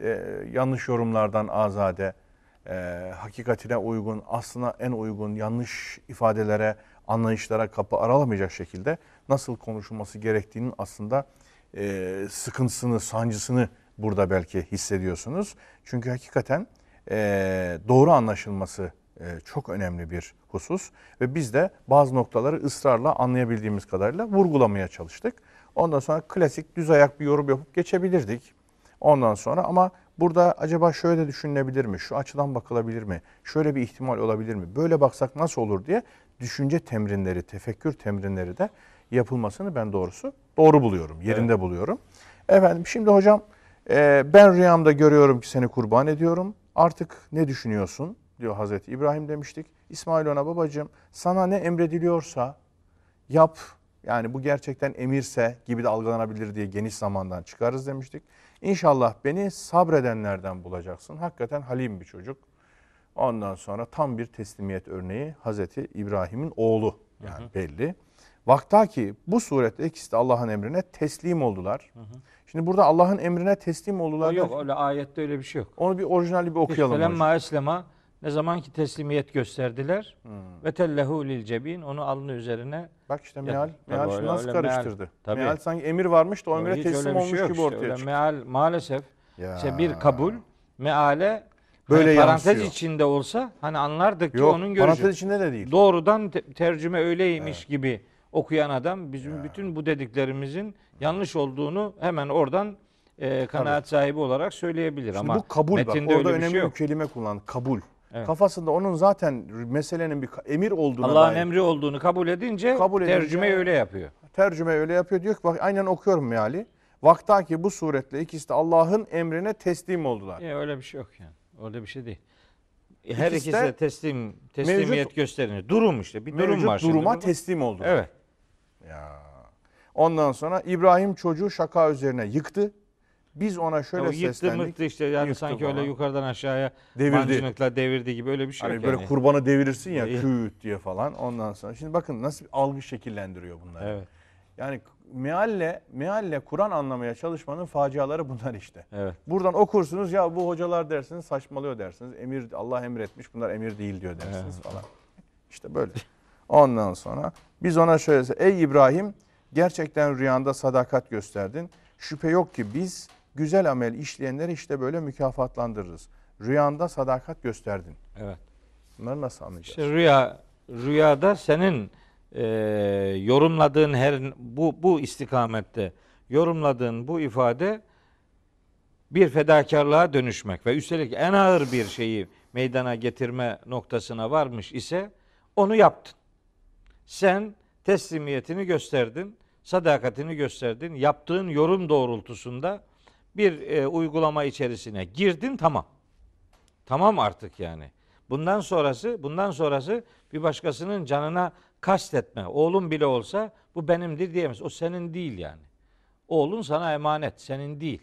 e, yanlış yorumlardan azade, e, hakikatine uygun, aslına en uygun yanlış ifadelere, anlayışlara kapı aralamayacak şekilde nasıl konuşulması gerektiğinin aslında e, sıkıntısını, sancısını burada belki hissediyorsunuz. Çünkü hakikaten e, doğru anlaşılması e, çok önemli bir husus ve biz de bazı noktaları ısrarla anlayabildiğimiz kadarıyla vurgulamaya çalıştık. Ondan sonra klasik düz ayak bir yorum yapıp geçebilirdik. Ondan sonra ama burada acaba şöyle düşünülebilir mi? Şu açıdan bakılabilir mi? Şöyle bir ihtimal olabilir mi? Böyle baksak nasıl olur diye düşünce temrinleri, tefekkür temrinleri de yapılmasını ben doğrusu doğru buluyorum. Yerinde buluyorum. Efendim şimdi hocam e, ben rüyamda görüyorum ki seni kurban ediyorum. Artık ne düşünüyorsun? diyor Hazreti İbrahim demiştik. İsmail ona babacığım sana ne emrediliyorsa yap. Yani bu gerçekten emirse gibi de algılanabilir diye geniş zamandan çıkarız demiştik. İnşallah beni sabredenlerden bulacaksın. Hakikaten halim bir çocuk. Ondan sonra tam bir teslimiyet örneği Hazreti İbrahim'in oğlu yani belli. Vakta ki bu surette ikisi de Allah'ın emrine teslim oldular. Şimdi burada Allah'ın emrine teslim oldular. O yok öyle ayette öyle bir şey yok. Onu bir orijinali bir okuyalım. Felemma eslema ne zaman ki teslimiyet gösterdiler Hmm. ve tellehu lil cebin onu alnı üzerine Bak işte Ya, meal, tabii meal öyle- nasıl öyle meal. karıştırdı. Tabii. Meal sanki emir varmış da o emire Hiç teslim bir olmuş şey gibi işte. ortaya çıktı. meal maalesef Ya. işte bir kabul meale Böyle hani parantez yansıyor. içinde olsa hani anlardık ki Yok onun parantez görüşü. içinde de değil. Doğrudan te- tercüme öyleymiş gibi okuyan adam bizim bütün bu dediklerimizin yanlış olduğunu hemen oradan e, kanaat sahibi olarak söyleyebilir Şimdi ama bu kabul bak orada bir önemli şey bir yok. kelime kullandı. Kabul. Evet. Kafasında onun zaten meselenin bir emir olduğuna Allah'ın emri olduğunu kabul edince, Kabul edince- tercüme öyle yapıyor. tercüme öyle yapıyor. Diyor ki bak aynen okuyorum meali. Vakta ki bu suretle ikisi de Allah'ın emrine teslim oldular. Ya öyle bir şey yok yani. Öyle bir şey değil. Her İkisi ikisi de teslim teslimiyet mevcut- gösterir. Durum işte. Bir durum var şimdi duruma teslim oldular. Evet. Ya. Ondan sonra İbrahim çocuğu şaka üzerine yıktı. Biz ona şöyle Ya yıktı seslendik. mıktı işte yani Yıktı sanki falan. öyle yukarıdan aşağıya Devirdi. mancınıkla devirdi gibi öyle bir şey Hani yok böyle yani. kurbanı devirirsin ya İyi. küt diye falan ondan sonra. Şimdi bakın nasıl bir algı şekillendiriyor bunlar. Evet. Yani mealle, mealle Kur'an anlamaya çalışmanın faciaları bunlar işte. Evet. Buradan okursunuz ya bu hocalar dersiniz saçmalıyor dersiniz. Emir Allah emretmiş bunlar emir değil diyor dersiniz falan. İşte böyle. Ondan sonra biz ona şöyle ey İbrahim gerçekten rüyanda sadakat gösterdin. Şüphe yok ki biz güzel amel işleyenleri işte böyle mükafatlandırırız. Rüyanda sadakat gösterdin. Evet. Bunları nasıl anlayacağız? İşte rüya rüyada senin e, yorumladığın her bu bu istikamette yorumladığın bu ifade bir fedakarlığa dönüşmek ve üstelik en ağır bir şeyi meydana getirme noktasına varmış ise onu yaptın. Sen teslimiyetini gösterdin, sadakatini gösterdin. Yaptığın yorum doğrultusunda bir e, uygulama içerisine girdin tamam. Tamam artık yani. Bundan sonrası, bundan sonrası bir başkasının canına kastetme. Oğlum bile olsa bu benimdir diyemez. O senin değil yani. Oğlun sana emanet, senin değil.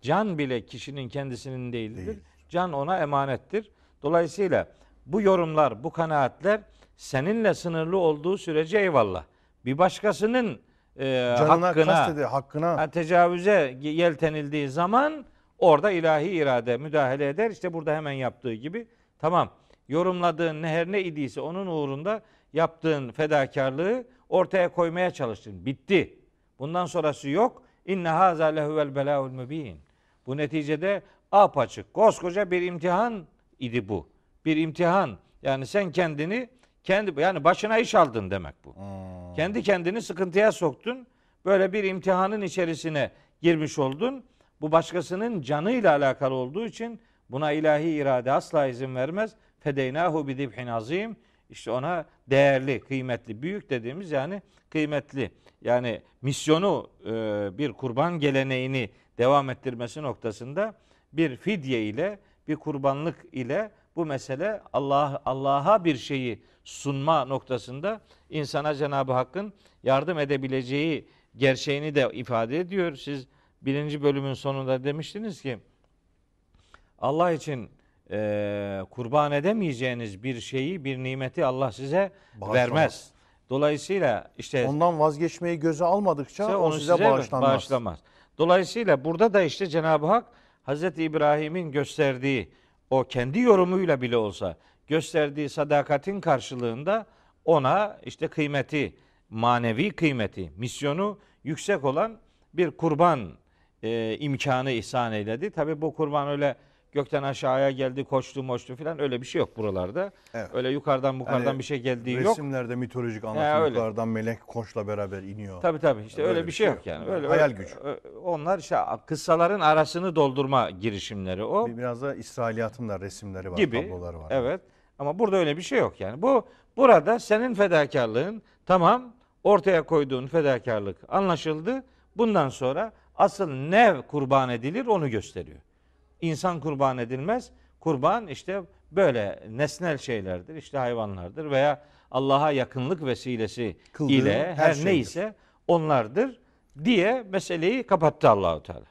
Can bile kişinin kendisinin değildir. Değil. Can ona emanettir. Dolayısıyla bu yorumlar, bu kanaatler seninle sınırlı olduğu sürece eyvallah. Bir başkasının e, Canına hakkına, kastedi, hakkına. ha, tecavüze yeltenildiği zaman orada ilahi irade müdahale eder. İşte burada hemen yaptığı gibi. Tamam. Yorumladığın ne her ne idiyse onun uğrunda yaptığın fedakarlığı ortaya koymaya çalıştın. Bitti. Bundan sonrası yok. İnne haza lehuvel belaul mübin. Bu neticede apaçık koskoca bir imtihan idi bu. Bir imtihan. Yani sen kendini kendi yani başına iş aldın demek bu. Kendi kendini sıkıntıya soktun. Böyle bir imtihanın içerisine girmiş oldun. Bu başkasının canıyla alakalı olduğu için buna ilahi irade asla izin vermez. Fedeynahu bidibhin azim. İşte ona değerli, kıymetli, büyük dediğimiz yani kıymetli. Yani misyonu e, bir kurban geleneğini devam ettirmesi noktasında bir fidye ile bir kurbanlık ile bu mesele Allah Allah'a bir şeyi sunma noktasında insana Cenab-ı Hakk'ın yardım edebileceği gerçeğini de ifade ediyor. Siz birinci bölümün sonunda demiştiniz ki Allah için e, kurban edemeyeceğiniz bir şeyi, bir nimeti Allah size Bağışlamaz. vermez. Dolayısıyla işte Ondan vazgeçmeyi göze almadıkça o onu size, size bağışlanmaz. bağışlamaz. Dolayısıyla burada da işte Cenab-ı Hak Hazreti İbrahim'in gösterdiği o kendi yorumuyla bile olsa gösterdiği sadakatin karşılığında ona işte kıymeti, manevi kıymeti, misyonu yüksek olan bir kurban e, imkanı ihsan eyledi. Tabi bu kurban öyle gökten aşağıya geldi, koştu, moştu filan öyle bir şey yok buralarda. Evet. Öyle yukarıdan yukarıdan Yani bir şey geldiği yok. Resimlerde mitolojik anlatımlardan öyle. melek koçla beraber iniyor. Tabii tabii işte Öyle öyle, bir şey yok yani. Öyle Hayal öyle- gücü. Onlar işte kıssaların arasını doldurma girişimleri o Bir- Biraz da İsrailiyatın da resimleri var, gibi. tabloları var. Evet. Ama burada öyle bir şey yok yani. Bu burada senin fedakarlığın tamam ortaya koyduğun fedakarlık anlaşıldı. Bundan sonra asıl ne kurban edilir onu gösteriyor. İnsan kurban edilmez. Kurban işte böyle nesnel şeylerdir. işte hayvanlardır veya Allah'a yakınlık vesilesi Kıldığı ile her her, neyse onlardır diye meseleyi kapattı Allahu Teala.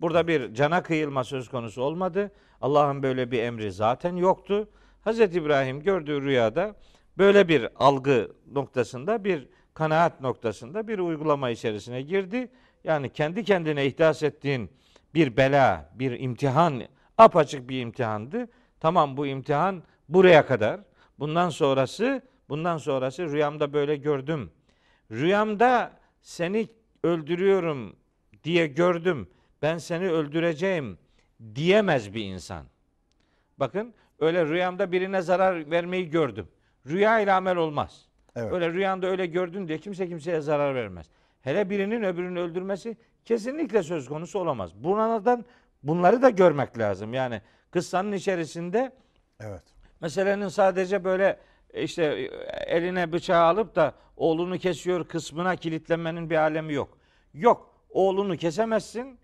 Burada bir cana kıyılma söz konusu olmadı. Allah'ın böyle bir emri zaten yoktu. Hazreti İbrahim gördüğü rüyada böyle bir algı noktasında bir kanaat noktasında bir uygulama içerisine girdi. Yani kendi kendine ihdas ettiğin bir bela, bir imtihan, apaçık bir imtihandı. Tamam bu imtihan buraya kadar. Bundan sonrası, bundan sonrası rüyamda böyle gördüm. Rüyamda seni öldürüyorum diye gördüm. Ben seni öldüreceğim diyemez bir insan. Bakın öyle rüyamda birine zarar vermeyi gördüm. Rüya ile amel olmaz. Evet. Öyle rüyanda öyle gördün diye kimse kimseye zarar vermez. Hele birinin öbürünü öldürmesi kesinlikle söz konusu olamaz. Bunlardan bunları da görmek lazım. Yani kıssanın içerisinde Evet. meselenin sadece böyle e, işte e, eline bıçağı alıp da oğlunu kesiyor kısmına kilitlenmenin bir alemi yok. Yok. Oğlunu kesemezsin.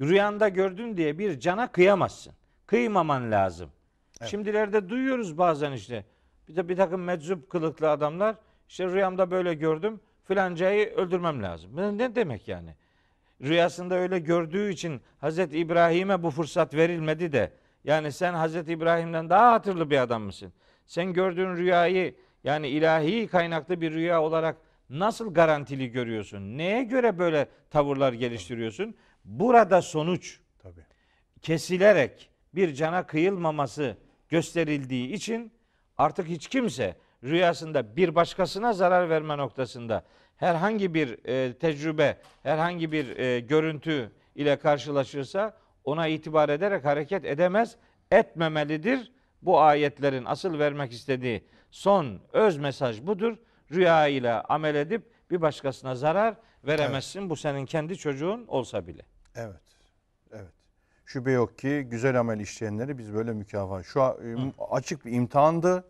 Rüyanda gördün diye bir cana kıyamazsın. Kıymaman lazım. Şimdilerde duyuyoruz bazen işte. Bir de bir takım meczup kılıklı adamlar işte rüyamda böyle gördüm filancayı öldürmem lazım. Ne demek yani? Rüyasında öyle gördüğü için Hazreti İbrahim'e bu fırsat verilmedi de yani sen Hazreti İbrahim'den daha hatırlı bir adam mısın? Sen gördüğün rüyayı yani ilahi kaynaklı bir rüya olarak nasıl garantili görüyorsun? Neye göre böyle tavırlar geliştiriyorsun? Burada sonuç Tabii. kesilerek bir cana kıyılmaması gösterildiği için artık hiç kimse rüyasında bir başkasına zarar verme noktasında herhangi bir e, tecrübe, herhangi bir e, görüntü ile karşılaşırsa ona itibar ederek hareket edemez, etmemelidir. Bu ayetlerin asıl vermek istediği son öz mesaj budur. Rüya ile amel edip bir başkasına zarar veremezsin. Bu senin kendi çocuğun olsa bile. Evet. Evet. Şüphe yok ki güzel amel işleyenleri biz böyle mükafat. Şu an, e, açık bir imtihandı.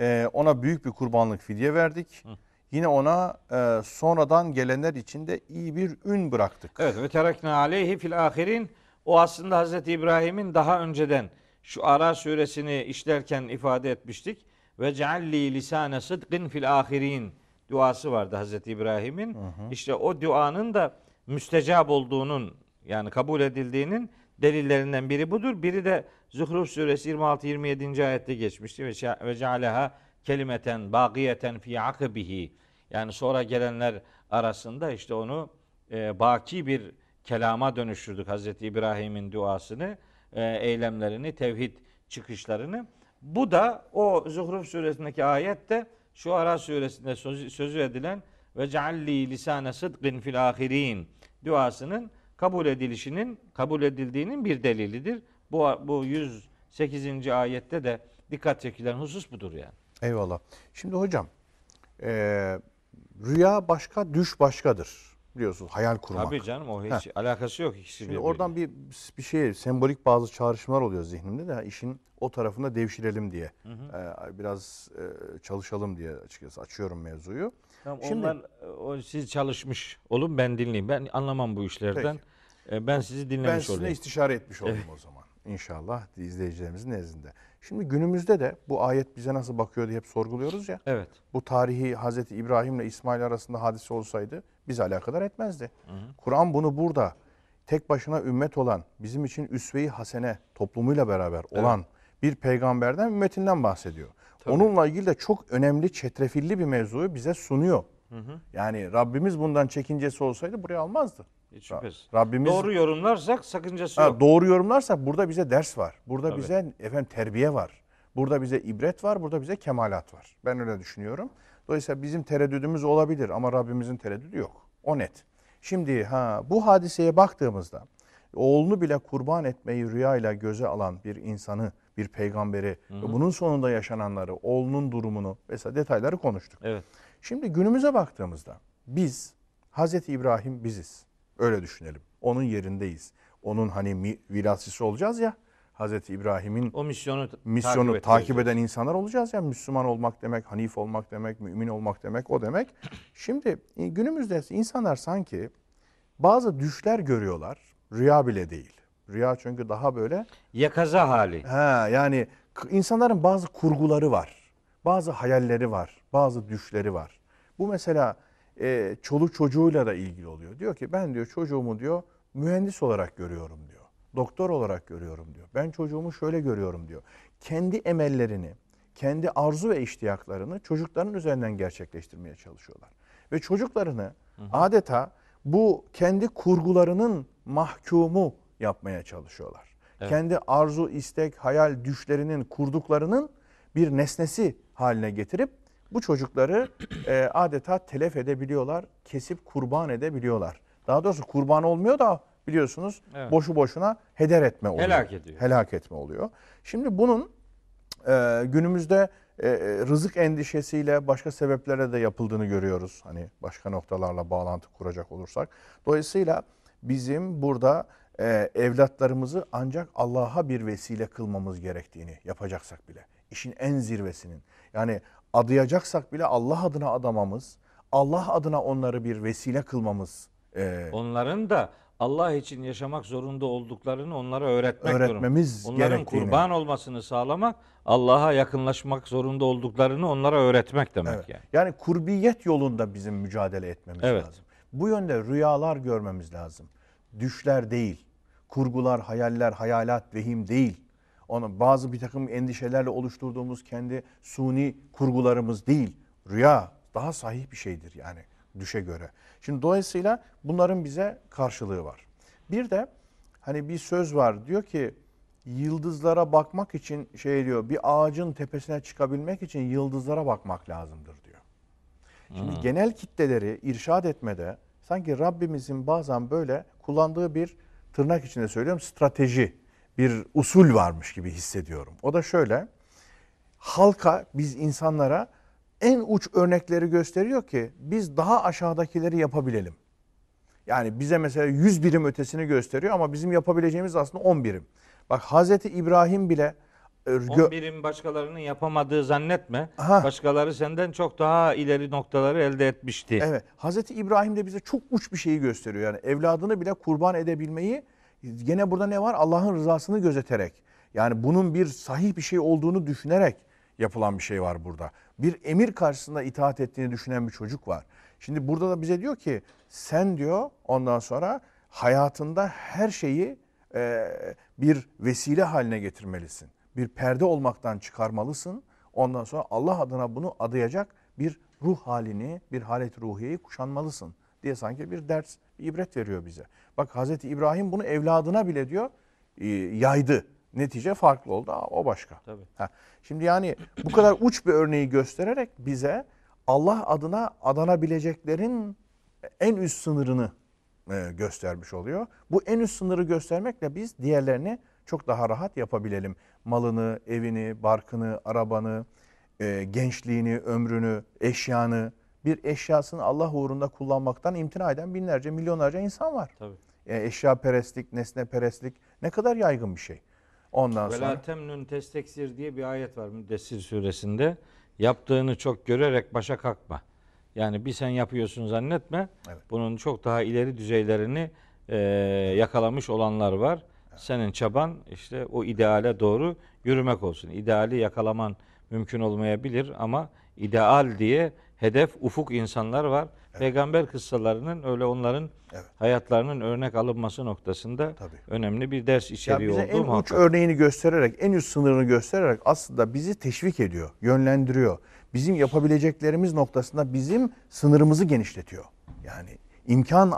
E, ona büyük bir kurbanlık fidye verdik. Yine ona e, sonradan gelenler için de iyi bir ün bıraktık. Evet ve terakna aleyhi fil ahirin o aslında Hazreti İbrahim'in daha önceden şu Ara suresini işlerken ifade etmiştik. Ve cealli lisane sıdkın fil ahirin duası vardı Hazreti İbrahim'in. İşte o duanın da müstecap olduğunun yani kabul edildiğinin delillerinden biri budur. Biri de Zuhruf suresi 26-27. ayette geçmişti. Ve cealeha kelimeten bagiyeten fi akibihi. Yani sonra gelenler arasında işte onu e, baki bir kelama dönüştürdük Hazreti İbrahim'in duasını, e, eylemlerini, tevhid çıkışlarını. Bu da o Zuhruf suresindeki ayette şu Ara suresinde sözü, sözü edilen ve cealli lisane sıdkın fil ahirin duasının kabul edilişinin kabul edildiğinin bir delilidir. Bu bu 108. ayette de dikkat çekilen husus budur yani. Eyvallah. Şimdi hocam e, rüya başka, düş başkadır. Biliyorsunuz hayal kurmak. Tabii canım o hiç alakası yok ikisi Şimdi oradan bir bir şey sembolik bazı çağrışımlar oluyor zihnimde de işin o tarafında devşirelim diye. e, biraz e, çalışalım diye açıkçası açıyorum mevzuyu. Tamam, Şimdi- onlar o, siz çalışmış olun ben dinleyeyim. Ben anlamam bu işlerden. E, Ben sizi Ben dinlemiş sizinle olayım. istişare etmiş olayım o zaman. İnşallah izleyicilerimizin nezdinde. Şimdi günümüzde de bu ayet bize nasıl bakıyor diye hep sorguluyoruz ya. Evet. Bu tarihi Hazreti İbrahim ile İsmail arasında hadise olsaydı bizi alakadar etmezdi. Kur'an bunu burada tek başına ümmet olan, bizim için üsve-i hasene toplumuyla beraber olan bir peygamberden, ümmetinden bahsediyor. Onunla ilgili de çok önemli, çetrefilli bir mevzuyu bize sunuyor. Yani Rabbimiz bundan çekincesi olsaydı buraya almazdı. Hiç şüphesiz. Rabbimiz Doğru yorumlarsak sakıncası Ha, yok. doğru yorumlarsak burada bize ders var. Burada Tabii. bize efendim terbiye var. Burada bize ibret var, burada bize kemalat var. Ben öyle düşünüyorum. Dolayısıyla bizim tereddüdümüz olabilir ama Rabbimizin tereddüdü yok. O net. Şimdi ha bu hadiseye baktığımızda oğlunu bile kurban etmeyi rüyayla göze alan bir insanı, bir peygamberi ve bunun sonunda yaşananları, oğlunun durumunu mesela detayları konuştuk. Evet. Şimdi günümüze baktığımızda biz Hazreti İbrahim biziz. Öyle düşünelim. Onun yerindeyiz. Onun hani virasisi olacağız ya. Hazreti İbrahim'in O misyonu misyonu takip, takip, eden insanlar olacağız ya. Müslüman olmak demek, Hanif olmak demek, mümin olmak demek o demek. Şimdi e, günümüzde insanlar sanki bazı düşler görüyorlar. Rüya bile değil. Rüya çünkü daha böyle Yakaza hali. Ha yani insanların bazı kurguları var. Bazı hayalleri var. Bazı düşleri var. Bu mesela e, çoluk çocuğuyla da ilgili oluyor. Diyor ki ben diyor çocuğumu diyor mühendis olarak görüyorum diyor. Doktor olarak görüyorum diyor. Ben çocuğumu şöyle görüyorum diyor. Kendi emellerini, kendi arzu ve iştiyaklarını çocukların üzerinden gerçekleştirmeye çalışıyorlar. Ve çocuklarını adeta bu kendi kurgularının mahkumu yapmaya çalışıyorlar. Kendi arzu, istek, hayal, düşlerinin kurduklarının bir nesnesi haline getirip bu çocukları e, adeta telef edebiliyorlar, kesip kurban edebiliyorlar. Daha doğrusu kurban olmuyor da biliyorsunuz Evet. boşu boşuna heder etme oluyor. Helak ediyor. Helak etme oluyor. Şimdi bunun e, günümüzde e, e, rızık endişesiyle başka sebeplerle de yapıldığını görüyoruz. Hani başka noktalarla bağlantı kuracak olursak. Dolayısıyla bizim burada e, evlatlarımızı ancak Allah'a bir vesile kılmamız gerektiğini yapacaksak bile. işin en zirvesinin. Yani adayacaksak bile Allah adına adamamız, Allah adına onları bir vesile kılmamız e, Onların da Allah için yaşamak zorunda olduklarını onlara öğretmek Öğretmemiz durumunda. Onların kurban olmasını sağlamak, Allah'a yakınlaşmak zorunda olduklarını onlara öğretmek demek Evet. yani. Yani kurbiyet yolunda bizim mücadele etmemiz Evet. lazım. Bu yönde rüyalar görmemiz lazım. Düşler değil, kurgular, hayaller, hayalat, vehim değil. Onu bazı bir takım endişelerle oluşturduğumuz kendi suni kurgularımız değil. Rüya daha sahih bir şeydir yani düşe göre. Şimdi dolayısıyla bunların bize karşılığı var. Bir de hani bir söz var diyor ki yıldızlara bakmak için şey diyor bir ağacın tepesine çıkabilmek için yıldızlara bakmak lazımdır diyor. Şimdi genel kitleleri irşad etmede sanki Rabbimizin bazen böyle kullandığı bir tırnak içinde söylüyorum strateji, bir usul varmış gibi hissediyorum. O da şöyle. Halka biz insanlara en uç örnekleri gösteriyor ki biz daha aşağıdakileri yapabilelim. Yani bize mesela 100 birim ötesini gösteriyor ama bizim yapabileceğimiz aslında 10 birim. Bak Hazreti İbrahim bile e, gö- 11'in başkalarının yapamadığı zannetme. Aha. Başkaları senden çok daha ileri noktaları elde etmişti. Evet. Hazreti İbrahim de bize çok uç bir şeyi gösteriyor. Yani evladını bile kurban edebilmeyi gene burada ne var? Allah'ın rızasını gözeterek. Yani bunun bir sahih bir şey olduğunu düşünerek yapılan bir şey var burada. Bir emir karşısında itaat ettiğini düşünen bir çocuk var. Şimdi burada da bize diyor ki sen diyor ondan sonra hayatında her şeyi e, bir vesile haline getirmelisin. Bir perde olmaktan çıkarmalısın. Ondan sonra Allah adına bunu adayacak bir ruh halini, bir halet ruhiyeyi kuşanmalısın diye sanki bir ders, ibret veriyor bize. Bak Hazreti İbrahim bunu evladına bile diyor e, yaydı. Netice farklı oldu. Aa, O başka. Tabii. Ha, Şimdi yani bu kadar uç bir örneği göstererek bize Allah adına adanabileceklerin en üst sınırını e, göstermiş oluyor. Bu en üst sınırı göstermekle biz diğerlerini çok daha rahat yapabilelim. Malını, evini, barkını, arabanı, e, gençliğini, ömrünü, eşyanı, bir eşyasını Allah uğrunda kullanmaktan imtina eden binlerce, milyonlarca insan var. Tabii. E, eşya perestlik, nesne perestlik ne kadar yaygın bir şey. Ondan Ve sonra temnun testeksir diye bir ayet var Müddessir suresinde. Yaptığını çok görerek başa kalkma. Yani bir sen yapıyorsun zannetme. Evet. Bunun çok daha ileri düzeylerini e, yakalamış olanlar var. Senin çaban işte o ideale doğru yürümek olsun. İdeali yakalaman mümkün olmayabilir ama ideal diye hedef ufuk insanlar var. Peygamber kıssalarının öyle onların Evet. hayatlarının örnek alınması noktasında Tabii. önemli bir ders içeriği bize olduğu en uç örneğini göstererek, en üst sınırını göstererek aslında bizi teşvik ediyor, yönlendiriyor. Bizim yapabileceklerimiz noktasında bizim sınırımızı genişletiyor. Yani imkan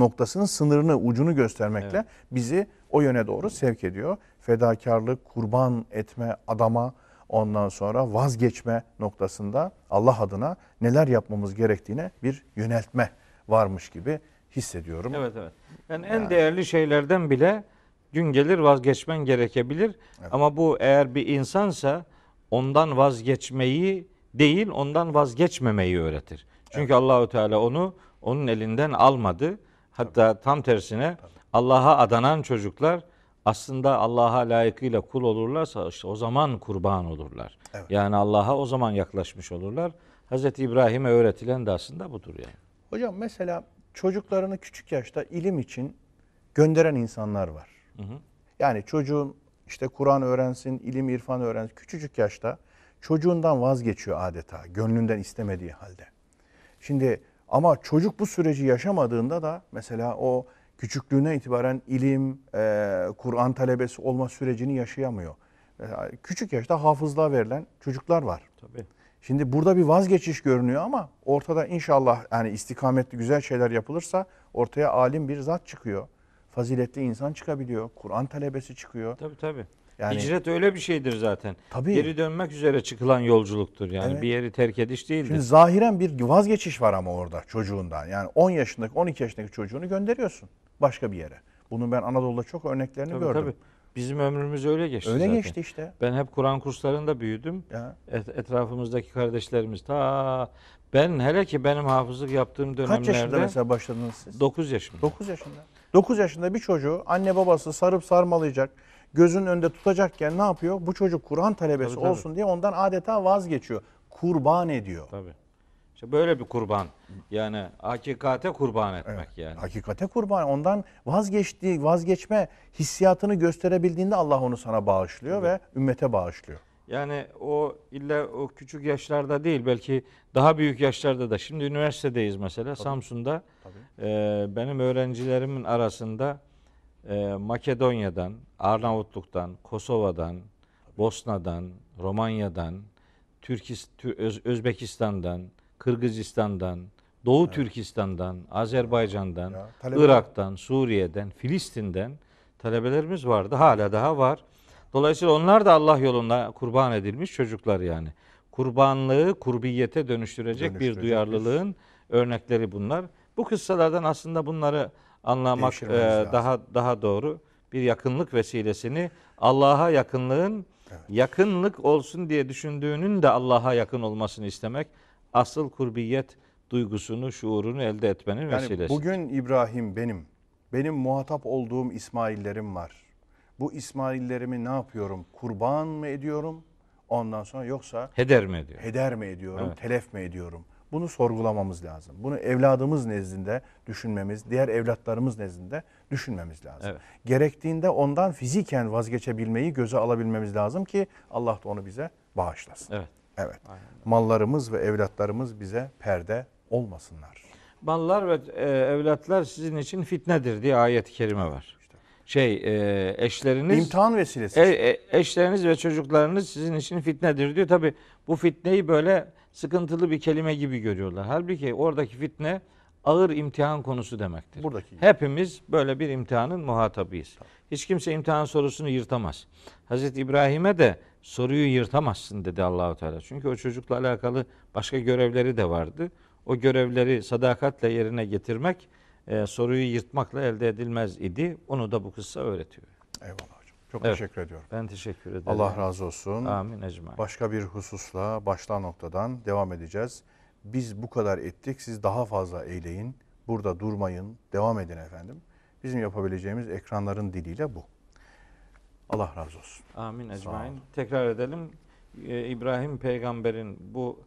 noktasının sınırını, ucunu göstermekle bizi o yöne doğru sevk ediyor. Fedakarlık, kurban etme, adama, ondan sonra vazgeçme noktasında Allah adına neler yapmamız gerektiğine bir yöneltme varmış gibi hissediyorum. Evet evet. Yani en değerli şeylerden bile gün gelir vazgeçmen gerekebilir. Ama bu eğer bir insansa ondan vazgeçmeyi değil, ondan vazgeçmemeyi öğretir. Çünkü Allahu Teala onu onun elinden almadı. Hatta tam tersine Allah'a adanan çocuklar aslında Allah'a layıkıyla kul olurlarsa işte o zaman kurban olurlar. Evet. Yani Allah'a o zaman yaklaşmış olurlar. Hazreti İbrahim'e öğretilen de aslında budur yani. Hocam mesela çocuklarını küçük yaşta ilim için gönderen insanlar var. Yani çocuğun işte Kur'an öğrensin, ilim irfan öğrensin. Küçücük yaşta çocuğundan vazgeçiyor adeta gönlünden istemediği halde. Şimdi ama çocuk bu süreci yaşamadığında da mesela o küçüklüğüne itibaren ilim, e, Kur'an talebesi olma sürecini yaşayamıyor. Mesela küçük yaşta hafızlığa verilen çocuklar var. Tabii. Şimdi burada bir vazgeçiş görünüyor ama ortada inşallah yani istikametli güzel şeyler yapılırsa ortaya alim bir zat çıkıyor. Faziletli insan çıkabiliyor. Kur'an talebesi çıkıyor. Tabii tabii. Yani- Hicret öyle bir şeydir zaten. Tabii. Geri dönmek üzere çıkılan yolculuktur. Yani Evet. bir yeri terk ediş değildir. Şimdi zahiren bir vazgeçiş var ama orada çocuğundan. Yani 10 yaşındaki 12 yaşındaki çocuğunu gönderiyorsun başka bir yere. Bunun ben Anadolu'da çok örneklerini tabii, gördüm. tabii. Bizim ömrümüz öyle geçti Öyle zaten. geçti işte. Ben hep Kur'an kurslarında büyüdüm. Ya. Et- etrafımızdaki kardeşlerimiz ta ben hele ki benim hafızlık yaptığım Kaç yaşında dönemlerde mesela başladınız siz? 9 yaşımda. 9 yaşında. 9 yaşında bir çocuğu anne babası sarıp sarmalayacak, gözünün önünde tutacakken ne yapıyor? Bu çocuk Kur'an talebesi Tabii, tabii. olsun diye ondan adeta vazgeçiyor. Kurban ediyor. Tabii. İşte böyle bir kurban. Yani hakikate kurban etmek yani. Hakikate kurban. Ondan vazgeçtiği, vazgeçme hissiyatını gösterebildiğinde Allah onu sana bağışlıyor ve ümmete bağışlıyor. Yani o illa o küçük yaşlarda değil belki daha büyük yaşlarda da. Şimdi üniversitedeyiz mesela Samsun'da. e, benim öğrencilerimin arasında e, Makedonya'dan, Arnavutluk'tan, Kosova'dan, Bosna'dan, Romanya'dan, Türkis, Tü- Öz- Özbekistan'dan, Kırgızistan'dan, Doğu Türkistan'dan, Azerbaycan'dan, Ya, Irak'tan, Suriye'den, Filistin'den talebelerimiz vardı. Hala daha var. Dolayısıyla onlar da Allah yolunda kurban edilmiş çocuklar yani. Kurbanlığı kurbiyete dönüştürecek, bir duyarlılığın örnekleri bunlar. Bu kıssalardan aslında bunları anlamak e, daha daha doğru. Bir yakınlık vesilesini Allah'a yakınlığın yakınlık olsun diye düşündüğünün de Allah'a yakın olmasını istemek asıl kurbiyet duygusunu, şuurunu elde etmenin Yani vesilesi. bugün İbrahim benim. Benim muhatap olduğum İsmaillerim var. Bu İsmaillerimi ne yapıyorum? Kurban mı ediyorum? Ondan sonra yoksa Heder mi ediyor? heder mi ediyorum, Evet. telef mi ediyorum? Bunu sorgulamamız lazım. Bunu evladımız nezdinde düşünmemiz, diğer evlatlarımız nezdinde düşünmemiz lazım. Evet. Gerektiğinde ondan fiziken vazgeçebilmeyi göze alabilmemiz lazım ki Allah da onu bize bağışlasın. Evet. Evet. Mallarımız ve evlatlarımız bize perde olmasınlar. Mallar ve e, evlatlar sizin için fitnedir diye ayet-i kerime var. şey e, eşleriniz İmtihan vesilesi. e, e, eşleriniz ve çocuklarınız sizin için fitnedir diyor. Tabi bu fitneyi böyle sıkıntılı bir kelime gibi görüyorlar. Halbuki oradaki fitne ağır imtihan konusu demektir. Buradaki gibi. Hepimiz böyle bir imtihanın muhatabıyız. Hiç kimse imtihan sorusunu yırtamaz. Hazreti İbrahim'e de soruyu yırtamazsın dedi Allahu Teala. Çünkü o çocukla alakalı başka görevleri de vardı. O görevleri sadakatle yerine getirmek e, soruyu yırtmakla elde edilmez idi. Onu da bu kıssa öğretiyor. Eyvallah hocam. Çok Evet. teşekkür ediyorum. Ben teşekkür ederim. Allah razı olsun. Amin ecmaîn. Başka bir hususla baştan noktadan devam edeceğiz. Biz bu kadar ettik. Siz daha fazla eyleyin. Burada durmayın. Devam edin efendim. Bizim yapabileceğimiz ekranların diliyle bu. Allah razı olsun. Amin olun. Tekrar edelim. Ee, İbrahim peygamberin bu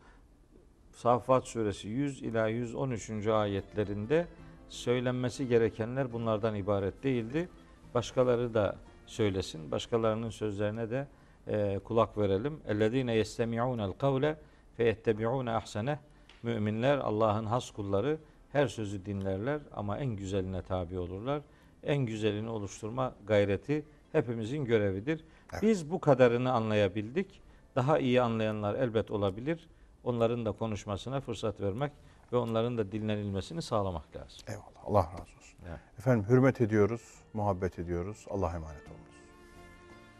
Saffat suresi 100 ila 113. ayetlerinde söylenmesi gerekenler bunlardan ibaret değildi. Başkaları da söylesin. Başkalarının sözlerine de e, kulak verelim. Ellezine yestemi'unel kavle feyettebi'une ahsene. Müminler Allah'ın has kulları her sözü dinlerler ama en güzeline tabi olurlar. En güzelini oluşturma gayreti hepimizin görevidir. Evet. Biz bu kadarını anlayabildik. Daha iyi anlayanlar elbet olabilir. Onların da konuşmasına fırsat vermek ve onların da dinlenilmesini sağlamak lazım. Eyvallah. Allah razı olsun. Evet. Efendim hürmet ediyoruz, muhabbet ediyoruz. Allah emanet olunuz.